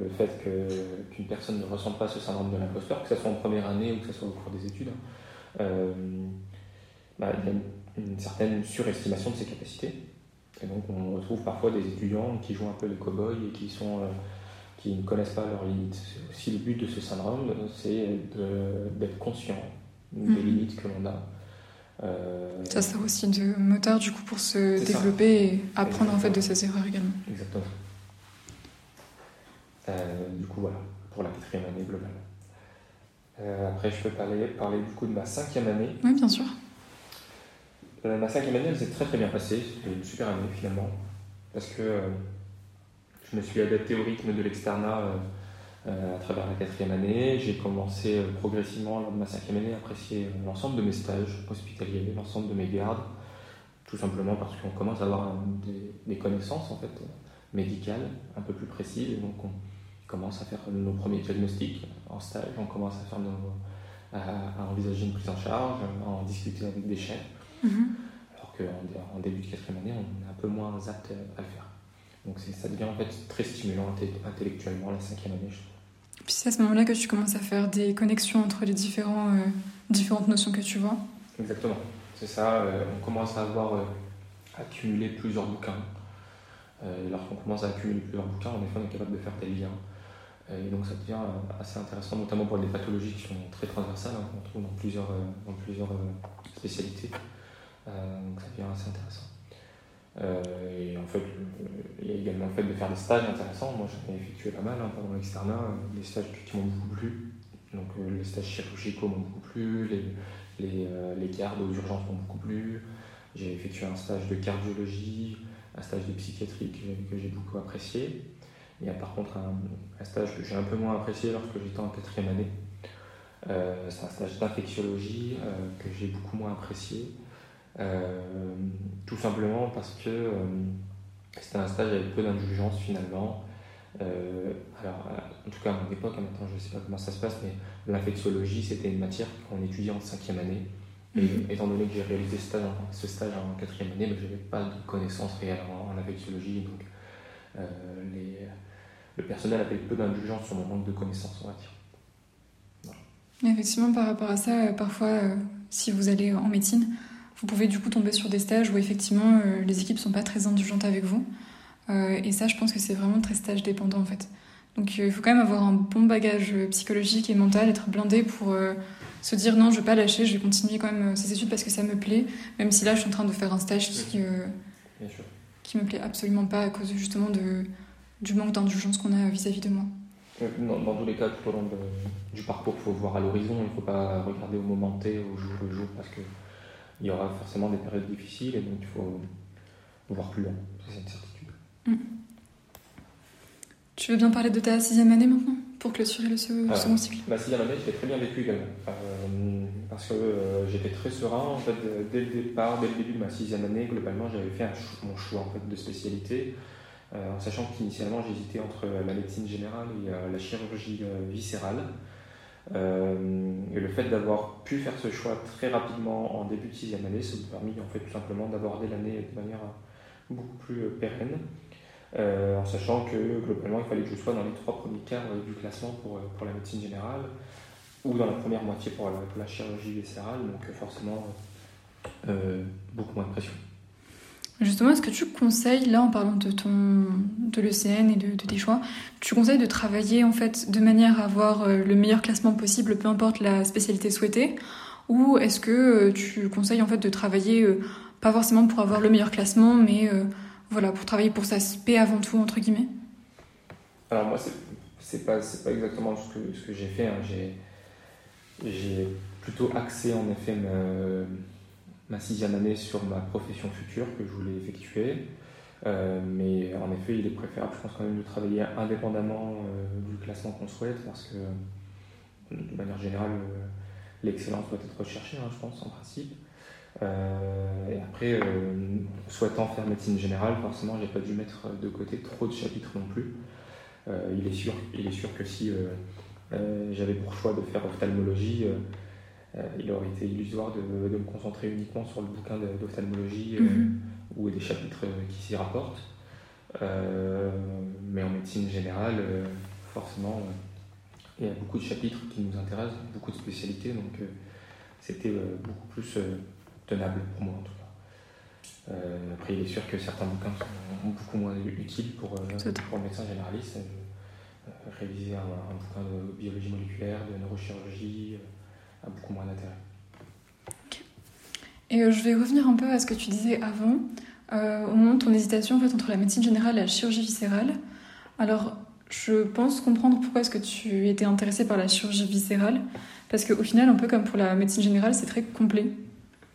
le fait qu'une personne ne ressente pas ce syndrome de l'imposteur, que ce soit en première année ou que ce soit au cours des études, euh, bah, il y a une, certaine surestimation de ses capacités. Et donc on retrouve parfois des étudiants qui jouent un peu les cow-boys et qui, sont, euh, qui ne connaissent pas leurs limites. C'est aussi le but de ce syndrome, c'est d'être conscient des mhm. limites que l'on a euh, ça sert aussi de moteur du coup pour se développer et apprendre en fait de ses erreurs également. Exactement. Euh, du coup voilà, pour la quatrième année globale. Euh, après je peux parler, parler du coup de ma cinquième année. Oui bien sûr. ma cinquième année elle s'est très très bien passée, c'était une super année finalement. parce que je me suis adapté au rythme de l'externat à travers la quatrième année. J'ai commencé progressivement lors de ma cinquième année à apprécier l'ensemble de mes stages hospitaliers, l'ensemble de mes gardes, tout simplement parce qu'on commence à avoir des, connaissances en fait médicales un peu plus précises, et donc on commence à faire nos premiers diagnostics en stage, on commence à faire nos, à, envisager une prise en charge, à en discuter avec des chefs, mhm. alors qu'en en début de quatrième année, on est un peu moins apte à le faire. Donc ça devient en fait très stimulant intellectuellement la cinquième année, je trouve. Puis c'est à ce moment-là que tu commences à faire des connexions entre les différents, euh, différentes notions que tu vois? Exactement. C'est ça, euh, on commence à avoir euh, accumulé plusieurs bouquins. Euh, lorsqu'on commence à accumuler plusieurs bouquins, en effet, on est capable de faire des liens. Et donc ça devient assez intéressant, notamment pour des pathologies qui sont très transversales, hein, qu'on trouve dans plusieurs, dans plusieurs spécialités. donc ça devient assez intéressant. et en fait, il y a également le fait de faire des stages intéressants. Moi, j'en ai effectué pas mal hein, pendant l'externat, des stages qui m'ont beaucoup plu. Donc, les stages chirurgicaux m'ont beaucoup plu, les, les, euh, les gardes aux urgences m'ont beaucoup plu. J'ai effectué un stage de cardiologie, un stage de psychiatrie que j'ai beaucoup apprécié. Il y a par contre un, stage que j'ai un peu moins apprécié lorsque j'étais en quatrième année. Euh, c'est un stage d'infectiologie euh, que j'ai beaucoup moins apprécié. tout simplement parce que c'était un stage avec peu d'indulgence finalement. alors, en tout cas à mon époque, maintenant je ne sais pas comment ça se passe, mais l'infectiologie, c'était une matière qu'on étudiait en cinquième année. Et mhm. étant donné que j'ai réalisé ce stage, ce stage en quatrième année, je n'avais pas de connaissances réelles en, infectiologie. Donc, euh, les, le personnel avait peu d'indulgence sur mon manque de connaissances, on va dire. Effectivement, par rapport à ça, euh, parfois, euh, si vous allez en médecine, vous pouvez du coup tomber sur des stages où effectivement les équipes sont pas très indulgentes avec vous. et ça, je pense que c'est vraiment très stage dépendant en fait. Donc il faut quand même avoir un bon bagage psychologique et mental, être blindé pour se dire non, je vais pas lâcher, je vais continuer quand même euh, ces études parce que ça me plaît, même si là je suis en train de faire un stage qui, euh, qui me plaît absolument pas à cause justement de, du manque d'indulgence qu'on a vis-à-vis de moi. Dans, tous les cas, tout au long du parcours, il faut voir à l'horizon, il ne faut pas regarder au moment T, au jour le jour, parce qu'il y aura forcément des périodes difficiles et donc il faut voir plus loin, c'est une certitude. Mm. Tu veux bien parler de ta sixième année maintenant? Pour clôturer le second cycle Ma sixième année, je l'ai très bien vécu également. Euh, parce que euh, j'étais très serein. En fait, dès le départ, dès le début de ma sixième année, globalement, j'avais fait mon choix en fait, de spécialité. Euh, en sachant qu'initialement, j'hésitais entre la médecine générale et la chirurgie viscérale. et le fait d'avoir pu faire ce choix très rapidement en début de sixième année, ça m'a permis en fait, tout simplement d'aborder l'année de manière beaucoup plus pérenne. Euh, en sachant que globalement il fallait que je sois dans les trois premiers quarts du classement pour, euh, pour la médecine générale ou dans la première moitié pour la, chirurgie viscérale, donc euh, forcément beaucoup moins de pression. Justement, est-ce que tu conseilles, là en parlant de ton de l'ECN et de, tes choix, tu conseilles de travailler en fait de manière à avoir le meilleur classement possible, peu importe la spécialité souhaitée, ou est-ce que tu conseilles en fait de travailler pas forcément pour avoir le meilleur classement, mais voilà, pour travailler pour sa paix avant tout, entre guillemets Alors moi, c'est pas, pas exactement ce que, ce que j'ai fait. Hein. J'ai plutôt axé en effet ma, sixième année sur ma profession future que je voulais effectuer. Euh, mais en effet, il est préférable, je pense quand même, de travailler indépendamment euh, du classement qu'on souhaite parce que, de manière générale, euh, l'excellence doit être recherchée, hein, je pense, en principe. Euh, et après, euh, souhaitant faire médecine générale, forcément, j'ai pas dû mettre de côté trop de chapitres non plus. Euh, il, est sûr, il est sûr que si j'avais pour choix de faire ophtalmologie, il aurait été illusoire de, de, me concentrer uniquement sur le bouquin d'ophtalmologie mhm. ou des chapitres qui s'y rapportent. mais en médecine générale, forcément, il y a beaucoup de chapitres qui nous intéressent, beaucoup de spécialités, donc c'était beaucoup plus tenable pour moi en tout cas. Euh, après, il est sûr que certains bouquins sont beaucoup moins utiles pour, euh, pour le médecin généraliste. Euh, réviser un, bouquin de biologie moléculaire, de neurochirurgie, a beaucoup moins d'intérêt. Et je vais revenir un peu à ce que tu disais avant, au moment de ton hésitation en fait, entre la médecine générale et la chirurgie viscérale. Alors, je pense comprendre pourquoi est-ce que tu étais intéressée par la chirurgie viscérale, parce qu'au final, un peu comme pour la médecine générale, c'est très complet.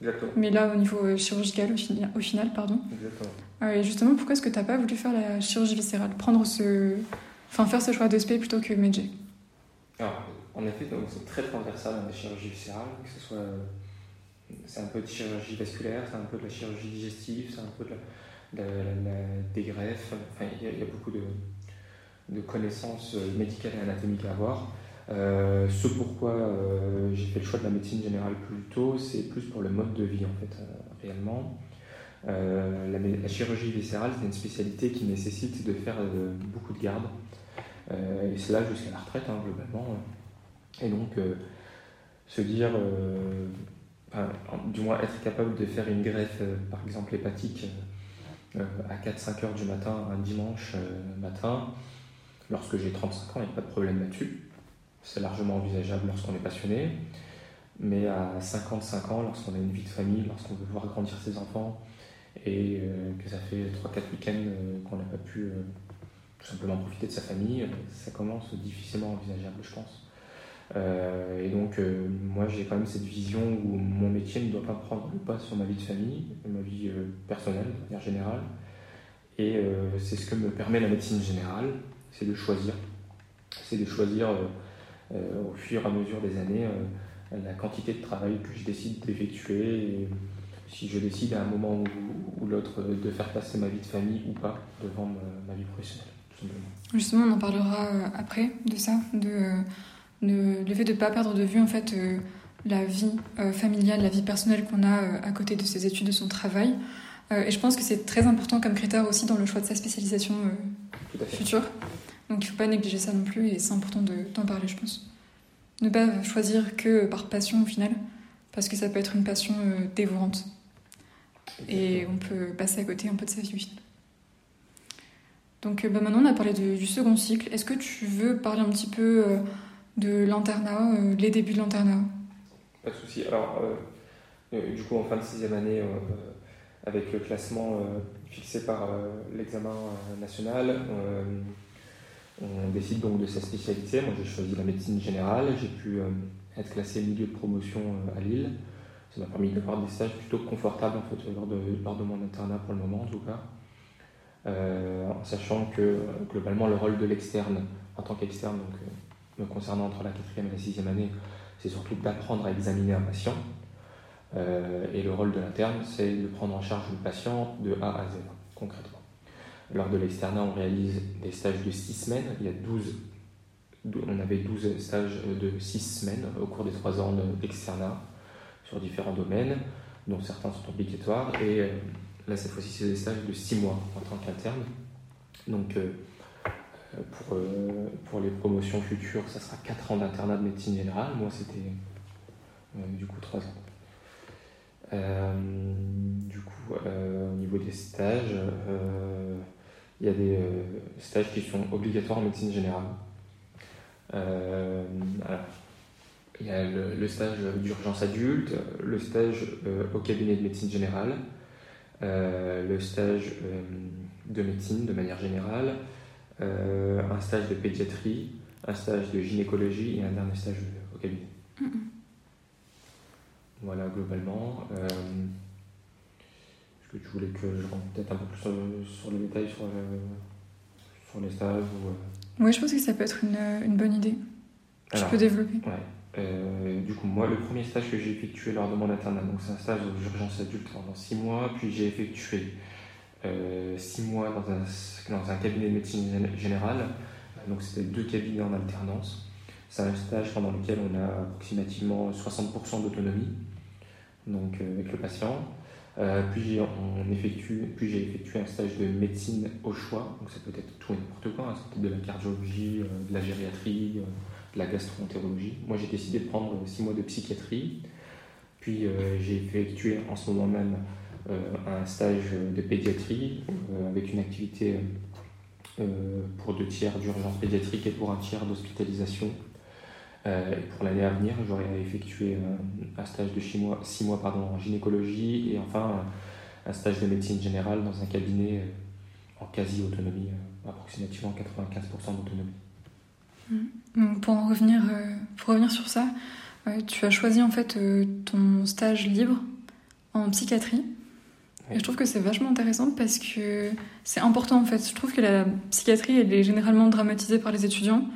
Exactement. Mais là, au niveau chirurgical, au, final, pardon. Exactement. Euh, et justement, pourquoi est-ce que tu n'as pas voulu faire la chirurgie viscérale? Prendre ce... Enfin, faire ce choix de plutôt que Medjay Alors, en effet, c'est très transversal dans la chirurgie viscérale, que ce soit. euh, C'est un peu de chirurgie vasculaire, c'est un peu de la chirurgie digestive, c'est un peu de la, de la- la- des greffes. Enfin, il y, a- il y a beaucoup de, de connaissances euh, médicales et anatomiques à avoir. Euh, ce pourquoi euh, j'ai fait le choix de la médecine générale plus tôt, c'est plus pour le mode de vie en fait, euh, réellement. La, chirurgie viscérale, c'est une spécialité qui nécessite de faire beaucoup de garde, euh, et cela jusqu'à la retraite hein, globalement. Et donc, se dire, du moins être capable de faire une greffe, par exemple hépatique, à 4-5 heures du matin, un dimanche matin, lorsque j'ai 35 ans, il n'y a pas de problème là-dessus. C'est largement envisageable lorsqu'on est passionné. Mais à 55 ans, lorsqu'on a une vie de famille, lorsqu'on veut voir grandir ses enfants, et euh, que ça fait 3-4 week-ends euh, qu'on n'a pas pu euh, tout simplement profiter de sa famille, ça commence difficilement envisageable, je pense. Et donc, moi, j'ai quand même cette vision où mon métier ne doit pas prendre le pas sur ma vie de famille, ma vie personnelle, de manière générale. Et c'est ce que me permet la médecine générale, c'est de choisir. C'est de choisir au fur et à mesure des années euh, la quantité de travail que je décide d'effectuer. Et si je décide à un moment ou, ou l'autre euh, de faire passer ma vie de famille ou pas devant ma, ma vie professionnelle, tout simplement. Justement, on en parlera euh, après de ça, de, euh, de- le fait de ne pas perdre de vue en fait euh, la vie euh, familiale, la vie personnelle qu'on a euh, à côté de ses études, de son travail. Euh, et je pense que c'est très important comme critère aussi dans le choix de sa spécialisation euh, future. Donc il ne faut pas négliger ça non plus et c'est important de- d'en parler, je pense. Ne pas choisir que par passion au final, parce que ça peut être une passion euh, dévorante et on peut passer à côté un peu de sa vie au final. Donc euh, bah, maintenant on a parlé de- du second cycle. Est-ce que tu veux parler un petit peu euh, de l'internat, euh, les débuts de l'internat? Pas de souci. Alors, du coup, en fin de sixième année, avec le classement fixé par l'examen national, on décide donc de sa spécialité. Moi, j'ai choisi la médecine générale. J'ai pu euh, être classé milieu de promotion euh, à Lille. Ça m'a permis d'avoir des stages plutôt confortables en fait, lors, de, lors de mon internat pour le moment, en tout cas. Euh, en sachant que globalement, le rôle de l'externe, en tant qu'externe, donc me concernant entre la quatrième et la sixième année, c'est surtout d'apprendre à examiner un patient. Et le rôle de l'interne, c'est de prendre en charge le patient de A à Z, concrètement. Lors de l'externat, on réalise des stages de 6 semaines. Il y a 12, dou- on avait 12 stages de 6 semaines au cours des 3 ans de- d'externat sur différents domaines, dont certains sont obligatoires. Et euh, là, cette fois-ci, c'est des stages de 6 mois en tant qu'interne. Donc, euh, euh, pour, les promotions futures, ça sera 4 ans d'internat de médecine générale. Moi, c'était du coup 3 ans. Du coup, au niveau des stages, il y a des euh, stages qui sont obligatoires en médecine générale. Euh, alors, il y a le, le stage d'urgence adulte, le stage euh, au cabinet de médecine générale, euh, le stage euh, de médecine de manière générale, euh, un stage de pédiatrie, un stage de gynécologie et un dernier stage au cabinet. Voilà, globalement. Que tu voulais que je rentre peut-être un peu plus sur, sur les détails sur, euh, sur les stages ou, euh, Oui, je pense que ça peut être une, une bonne idée. Je Alors, peux développer. Ouais. Euh, du coup, moi, le premier stage que j'ai effectué lors de mon internat, donc c'est un stage d'urgence adulte pendant 6 mois, puis j'ai effectué 6 mois dans un, dans un cabinet de médecine gén- générale, donc c'était deux cabinets en alternance. C'est un stage pendant lequel on a approximativement 60% d'autonomie donc, euh, avec le patient. Euh, puis, puis j'ai effectué un stage de médecine au choix, donc ça peut être tout et n'importe quoi, hein, ça peut être de la cardiologie, euh, de la gériatrie, euh, de la gastroentérologie. Moi j'ai décidé de prendre 6 mois de psychiatrie, puis j'ai effectué en ce moment même un stage de pédiatrie avec une activité pour deux tiers d'urgence pédiatrique et pour un tiers d'hospitalisation. Euh, pour l'année à venir, j'aurai effectué un, un stage de 6 mois, six mois pardon, en gynécologie et enfin un, un stage de médecine générale dans un cabinet euh, en quasi-autonomie, euh, approximativement 95% d'autonomie. Donc, pour en revenir, euh, pour revenir sur ça, euh, tu as choisi en fait euh, ton stage libre en psychiatrie. Et je trouve que c'est vachement intéressant parce que c'est important en fait. Je trouve que la psychiatrie, elle est généralement dramatisée par les étudiants,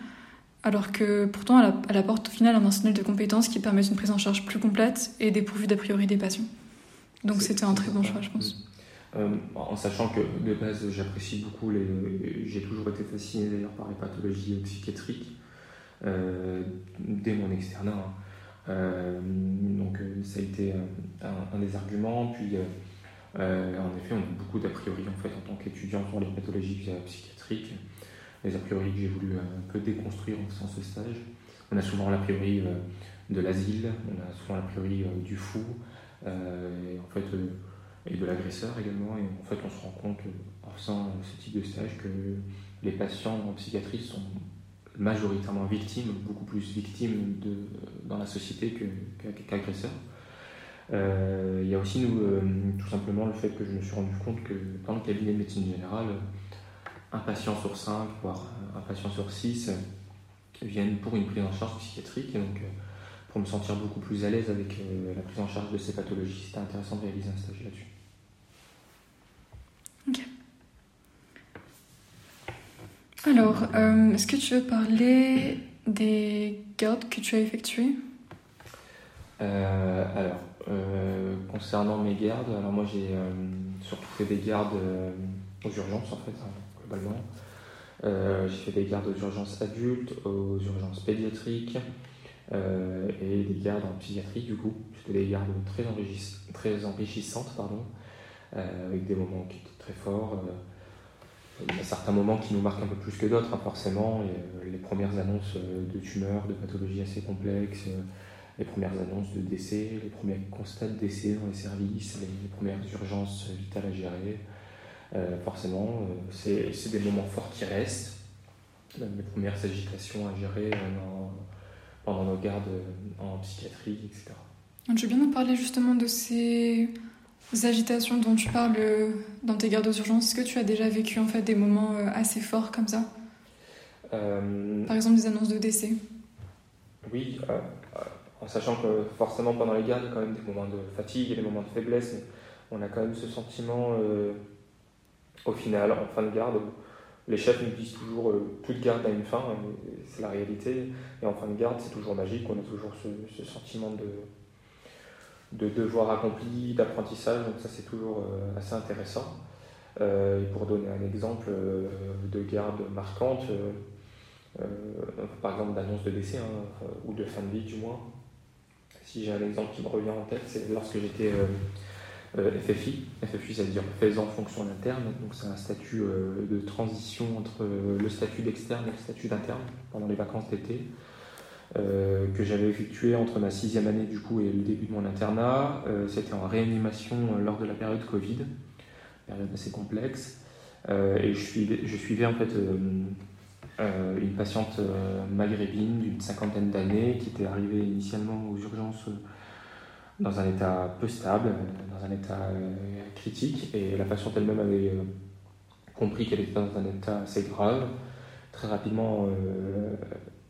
alors que pourtant elle, apporte au final un arsenal de compétences qui permet une prise en charge plus complète et dépourvue d'a priori des patients. Donc c'était un très bon choix, je pense. Euh, en sachant que de base j'apprécie beaucoup les. J'ai toujours été fasciné d'ailleurs par les pathologies psychiatriques euh, dès mon externat. Hein. Euh, donc ça a été un, un des arguments. Puis en effet, on a beaucoup d'a priori en, fait, en tant qu'étudiant sur les pathologies psychiatriques, les a priori que j'ai voulu un peu déconstruire en faisant ce stage. On a souvent l'a priori euh, de l'asile, on a souvent l'a priori euh, du fou, et, en fait, et de l'agresseur également. Et en fait, on se rend compte en faisant ce type de stage que les patients en psychiatrie sont majoritairement victimes, beaucoup plus victimes de, dans la société qu'agresseurs. Euh, il y a aussi nous, euh, tout simplement le fait que je me suis rendu compte que dans le cabinet de médecine générale, un patient sur 5, voire un patient sur 6 viennent pour une prise en charge psychiatrique. Et donc, euh, pour me sentir beaucoup plus à l'aise avec la prise en charge de ces pathologies, c'était intéressant de réaliser un stage là-dessus. Ok. Alors, est-ce que tu veux parler des gardes que tu as effectués? Alors, euh, concernant mes gardes, alors moi j'ai euh, surtout fait des gardes euh, aux urgences en fait, hein, globalement. j'ai fait des gardes aux urgences adultes, aux urgences pédiatriques et des gardes en psychiatrie du coup. C'était des gardes très, enrichissantes, pardon, avec des moments qui étaient très forts. Il y a certains moments qui nous marquent un peu plus que d'autres, hein, forcément. les premières annonces de tumeurs, de pathologies assez complexes, les premières annonces de décès, les premiers constats de décès dans les services, les, premières urgences vitales à gérer. Euh, forcément, euh, c'est des moments forts qui restent, les premières agitations à gérer euh, pendant nos gardes en psychiatrie, etc. Je veux bien nous parler justement de ces agitations dont tu parles dans tes gardes aux urgences. Est-ce que tu as déjà vécu en fait des moments assez forts comme ça? Par exemple des annonces de décès? Oui, en sachant que forcément pendant les gardes, il y a quand même des moments de fatigue et des moments de faiblesse, mais on a quand même ce sentiment euh, au final, en fin de garde, les chefs nous disent toujours euh, toute garde a une fin, c'est la réalité, et en fin de garde c'est toujours magique, on a toujours ce, sentiment de, de devoir accompli, d'apprentissage, donc ça c'est toujours euh, assez intéressant. et pour donner un exemple de garde marquante, par exemple d'annonce de décès, hein, ou de fin de vie du moins, si j'ai un exemple qui me revient en tête, c'est lorsque j'étais euh, euh, FFI. FFI, ça veut dire faisant fonction d'interne. Donc, c'est un statut euh, de transition entre le statut d'externe et le statut d'interne pendant les vacances d'été. que j'avais effectué entre ma sixième année du coup et le début de mon internat. C'était en réanimation lors de la période Covid, période assez complexe. et je suivais, je suivais en fait euh, une patiente euh, maghrébine d'une cinquantaine d'années qui était arrivée initialement aux urgences euh, dans un état peu stable, dans un état critique, et la patiente elle-même avait compris qu'elle était dans un état assez grave. Très rapidement,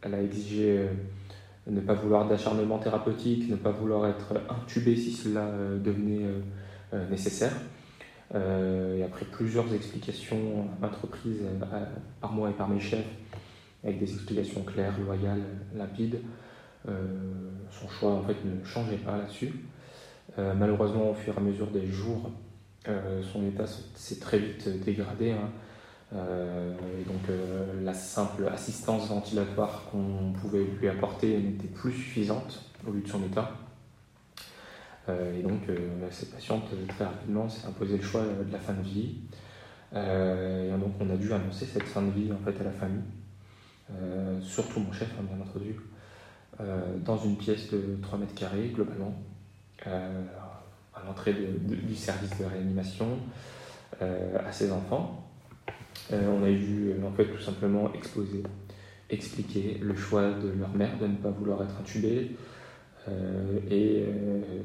elle a exigé ne pas vouloir d'acharnement thérapeutique, ne pas vouloir être intubée si cela devenait nécessaire. et après plusieurs explications entreprises par moi et par mes chefs, avec des explications claires, loyales, limpides. Euh, son choix en fait ne changeait pas là-dessus. Euh, malheureusement, au fur et à mesure des jours, euh, son état s'est très vite dégradé. Hein. et donc la simple assistance ventilatoire qu'on pouvait lui apporter n'était plus suffisante au vu de son état. et donc cette patiente très rapidement s'est imposé le choix de la fin de vie. et donc on a dû annoncer cette fin de vie en fait à la famille. Surtout mon chef, hein, bien entendu, dans une pièce de 3 mètres carrés, globalement, euh, à l'entrée du service de réanimation, à ses enfants. on a dû, en fait, tout simplement exposer, expliquer le choix de leur mère de ne pas vouloir être intubée. et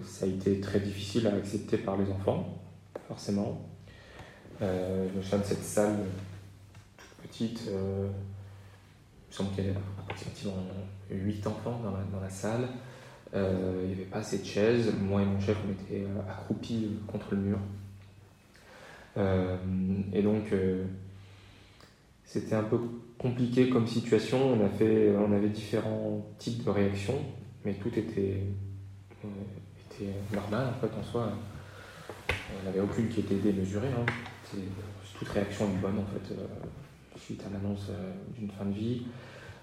ça a été très difficile à accepter par les enfants, forcément. je de cette salle toute petite, il me semble qu'il avait approximativement 8 enfants dans la, salle. il n'y avait pas assez de chaises. Moi et mon chef, on était accroupis contre le mur. et donc, c'était un peu compliqué comme situation. On, a fait, on avait différents types de réactions, mais tout était, normal en fait en soi. On n'avait aucune qui était démesurée. Hein. Toute réaction est bonne en fait suite à l'annonce euh, d'une fin de vie.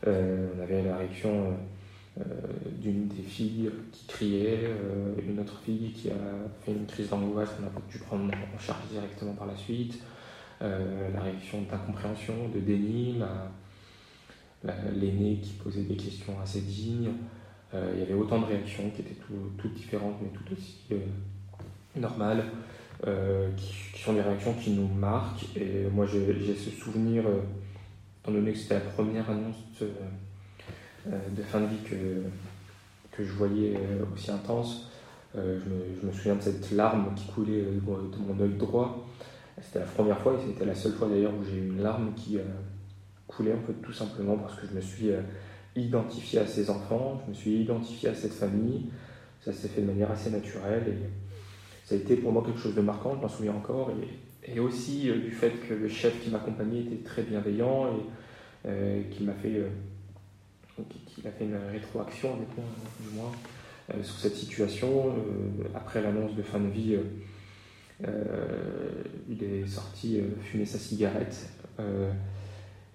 Euh, on avait la réaction euh, d'une des filles qui criait, une autre fille qui a fait une crise d'angoisse qu'on pas pu prendre en charge directement par la suite, la réaction d'incompréhension, de déni, l'aîné qui posait des questions assez dignes. il y avait autant de réactions qui étaient toutes différentes mais toutes aussi normales. Euh, qui, sont des réactions qui nous marquent. Et moi, j'ai ce souvenir, euh, étant donné que c'était la première annonce de, euh, fin de vie que, que je voyais aussi intense, je me, je, me, souviens de cette larme qui coulait de mon œil droit. C'était la première fois et c'était la seule fois d'ailleurs où j'ai eu une larme qui coulait un peu tout simplement parce que je me suis identifié à ces enfants, je me suis identifié à cette famille. Ça s'est fait de manière assez naturelle et ça a été pour moi quelque chose de marquant, je m'en souviens encore, et, aussi euh, du fait que le chef qui m'accompagnait était très bienveillant et euh, qu'il m'a fait, euh, a fait une rétroaction avec moi, du moins, sur cette situation. après l'annonce de fin de vie, il est sorti fumer sa cigarette.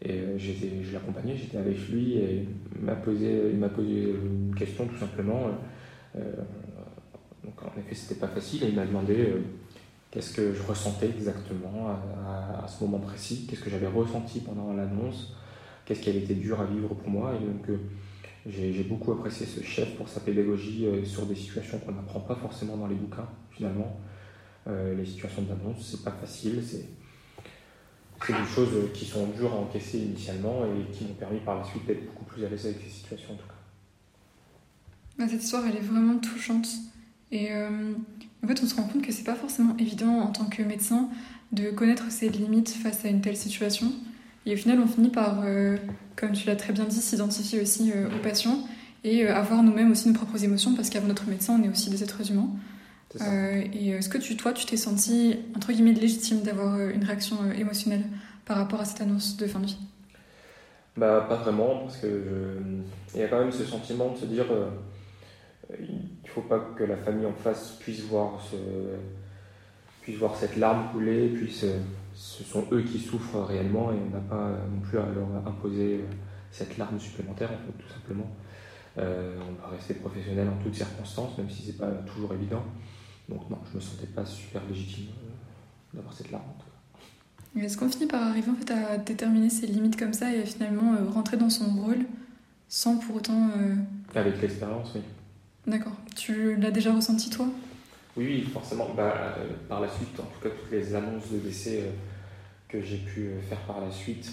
Et je l'accompagnais, j'étais avec lui et il m'a posé, posé une question tout simplement. Donc en effet, c'était pas facile et il m'a demandé qu'est-ce que je ressentais exactement à, ce moment précis, qu'est-ce que j'avais ressenti pendant l'annonce, qu'est-ce qui avait été dur à vivre pour moi? Et donc euh, j'ai beaucoup apprécié ce chef pour sa pédagogie euh, sur des situations qu'on n'apprend pas forcément dans les bouquins finalement. les situations d'annonce, c'est pas facile, c'est des choses qui sont dures à encaisser initialement et qui m'ont permis par la suite d'être beaucoup plus à l'aise avec ces situations en tout cas. Cette histoire, elle est vraiment touchante. Et euh, en fait, on se rend compte que c'est pas forcément évident en tant que médecin de connaître ses limites face à une telle situation. Et au final, on finit par, euh, comme tu l'as très bien dit, s'identifier aussi euh, aux patients et avoir nous-mêmes aussi nos propres émotions parce qu'avant notre médecin, on est aussi des êtres humains. et est-ce que tu, toi, tu t'es senti, entre guillemets, légitime d'avoir une réaction émotionnelle par rapport à cette annonce de fin de vie? Bah, pas vraiment, parce qu'il il y a quand même ce sentiment de se dire il ne faut pas que la famille en face puisse voir, ce, puisse voir cette larme couler, puisse, ce sont eux qui souffrent réellement et on n'a pas non plus à leur imposer cette larme supplémentaire, en fait, tout simplement. Euh, on va rester professionnel en toutes circonstances, même si c'est pas toujours évident. Donc non, je me sentais pas super légitime euh, d'avoir cette larme en tout cas. Est-ce qu'on finit par arriver en fait à déterminer ses limites comme ça et finalement euh, rentrer dans son rôle sans pour autant... Avec l'expérience, oui. D'accord. Tu l'as déjà ressenti toi? Oui, forcément. Bah, euh, par la suite, en tout cas, toutes les annonces de décès euh, que j'ai pu euh, faire par la suite.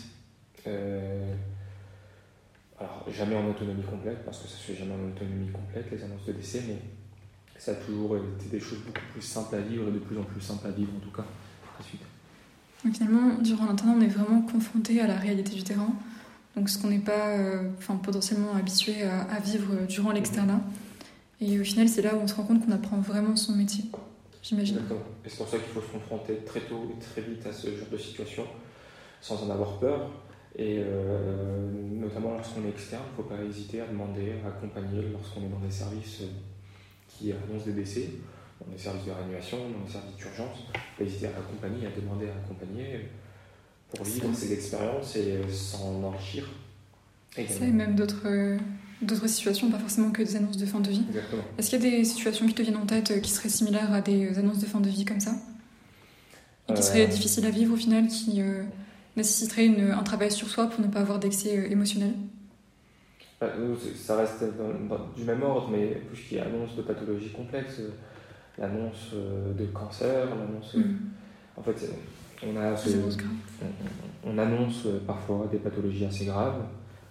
alors, jamais en autonomie complète, parce que ça se fait jamais en autonomie complète, les annonces de décès, mais ça a toujours été des choses beaucoup plus simples à vivre et de plus en plus simples à vivre, en tout cas, par la suite. Donc, finalement, durant l'internat, on est vraiment confronté à la réalité du terrain, donc ce qu'on n'est pas enfin, potentiellement habitué à, vivre durant l'externat. Et au final, c'est là où on se rend compte qu'on apprend vraiment son métier, j'imagine. Et c'est pour ça qu'il faut se confronter très tôt et très vite à ce genre de situation, sans en avoir peur. Et euh, notamment lorsqu'on est externe, il ne faut pas hésiter à demander, à accompagner lorsqu'on est dans des services euh, qui annoncent des décès, dans des services de réanimation, dans des services d'urgence. Il faut pas hésiter à accompagner, à demander à accompagner pour vivre ces expériences et euh, s'en enrichir. Ça et même d'autres d'autres situations, pas forcément que des annonces de fin de vie. Est-ce qu'il y a des situations qui te viennent en tête euh, qui seraient similaires à des euh, annonces de fin de vie comme ça? Et qui seraient euh. difficiles à vivre au final, qui nécessiteraient un travail sur soi pour ne pas avoir d'excès émotionnel? Ça reste du même ordre, mais ce qui est annonce de pathologie complexe, l'annonce de cancer, l'annonce. Mm. En fait, on, a on annonce parfois des pathologies assez graves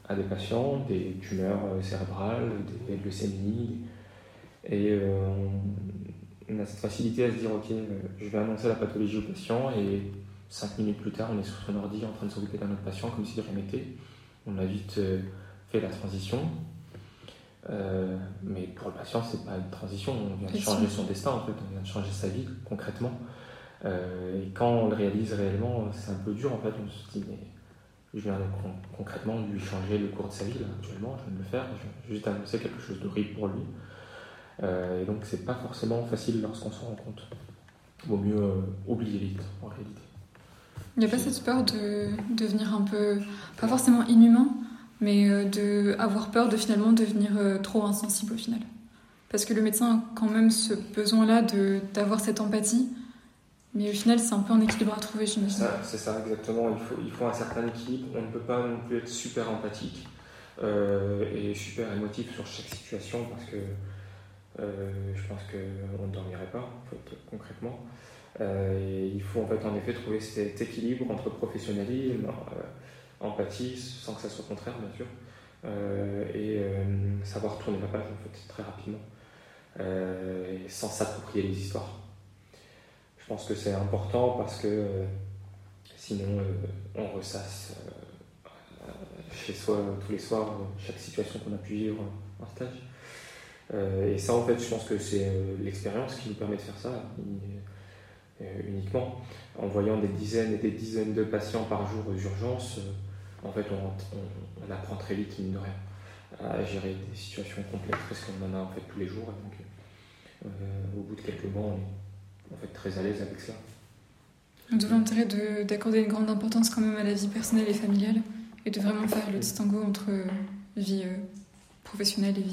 à des patients, des tumeurs euh, cérébrales, des leucémies. Et euh, on a cette facilité à se dire, ok, euh, je vais annoncer la pathologie au patient et cinq minutes plus tard, on est sur son ordi en train de s'occuper d'un autre patient comme si de rien n'était. On a vite fait la transition. mais pour le patient, c'est pas une transition. On vient de changer son destin, en fait. On vient de changer sa vie concrètement. et quand on le réalise réellement, c'est un peu dur, en fait. On se dit, mais je viens concrètement lui changer le cours de sa vie, actuellement, je viens de le faire. Je viens juste annoncer quelque chose d'horrible pour lui. et donc, c'est pas forcément facile lorsqu'on s'en rend compte. Vaut mieux oublier vite, en réalité. Il n'y a pas cette peur de devenir un peu, pas forcément inhumain, mais euh, de avoir peur de finalement devenir euh, trop insensible au final. Parce que le médecin a quand même ce besoin-là d'avoir cette empathie, mais au final c'est un peu un équilibre à trouver, j'imagine. C'est ça, exactement. Il faut, il faut un certain équilibre. On ne peut pas non plus être super empathique euh, et super émotif sur chaque situation parce que je pense qu'on ne dormirait pas, concrètement. Euh, il faut en fait en effet trouver cet équilibre entre professionnalisme, euh, empathie, sans que ça soit contraire bien sûr, euh, et savoir tourner la page très rapidement, sans s'approprier les histoires. Je pense que c'est important parce que sinon on ressasse chez soi tous les soirs chaque situation qu'on a pu vivre en stage. et ça, en fait, je pense que c'est l'expérience qui nous permet de faire ça. Euh, uniquement. En voyant des dizaines et des dizaines de patients par jour aux urgences, euh, en fait, on, apprend très vite, mine de rien, à gérer des situations complexes parce qu'on en a en fait tous les jours. donc, euh, au bout de quelques mois, on est en fait très à l'aise avec ça. D'où l'intérêt d'accorder une grande importance quand même à la vie personnelle et familiale et de vraiment faire le distinguo entre vie professionnelle et vie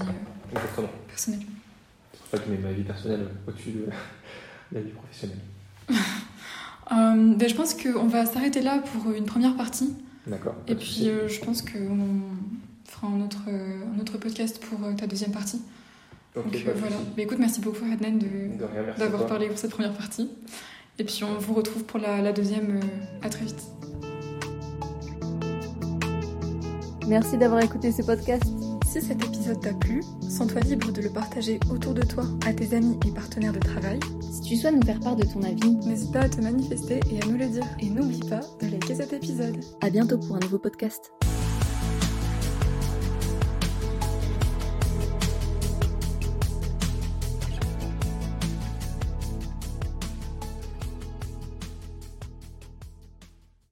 personnelle. C'est pour ça que je mets ma vie personnelle au-dessus de la vie professionnelle. Euh, ben, je pense qu'on va s'arrêter là pour une première partie. D'accord. Et puis euh, je pense qu'on fera un autre, un autre podcast pour euh, ta deuxième partie. Donc voilà. Ben, écoute, merci beaucoup Adnan d'avoir parlé pour cette première partie. Et puis on vous retrouve pour la, la deuxième. à très vite. Merci d'avoir écouté ce podcast. Si cet épisode t'a plu, sens-toi libre de le partager autour de toi à tes amis et partenaires de travail. Si tu souhaites nous faire part de ton avis, n'hésite pas à te manifester et à nous le dire. Et n'oublie pas de liker cet épisode. À bientôt pour un nouveau podcast.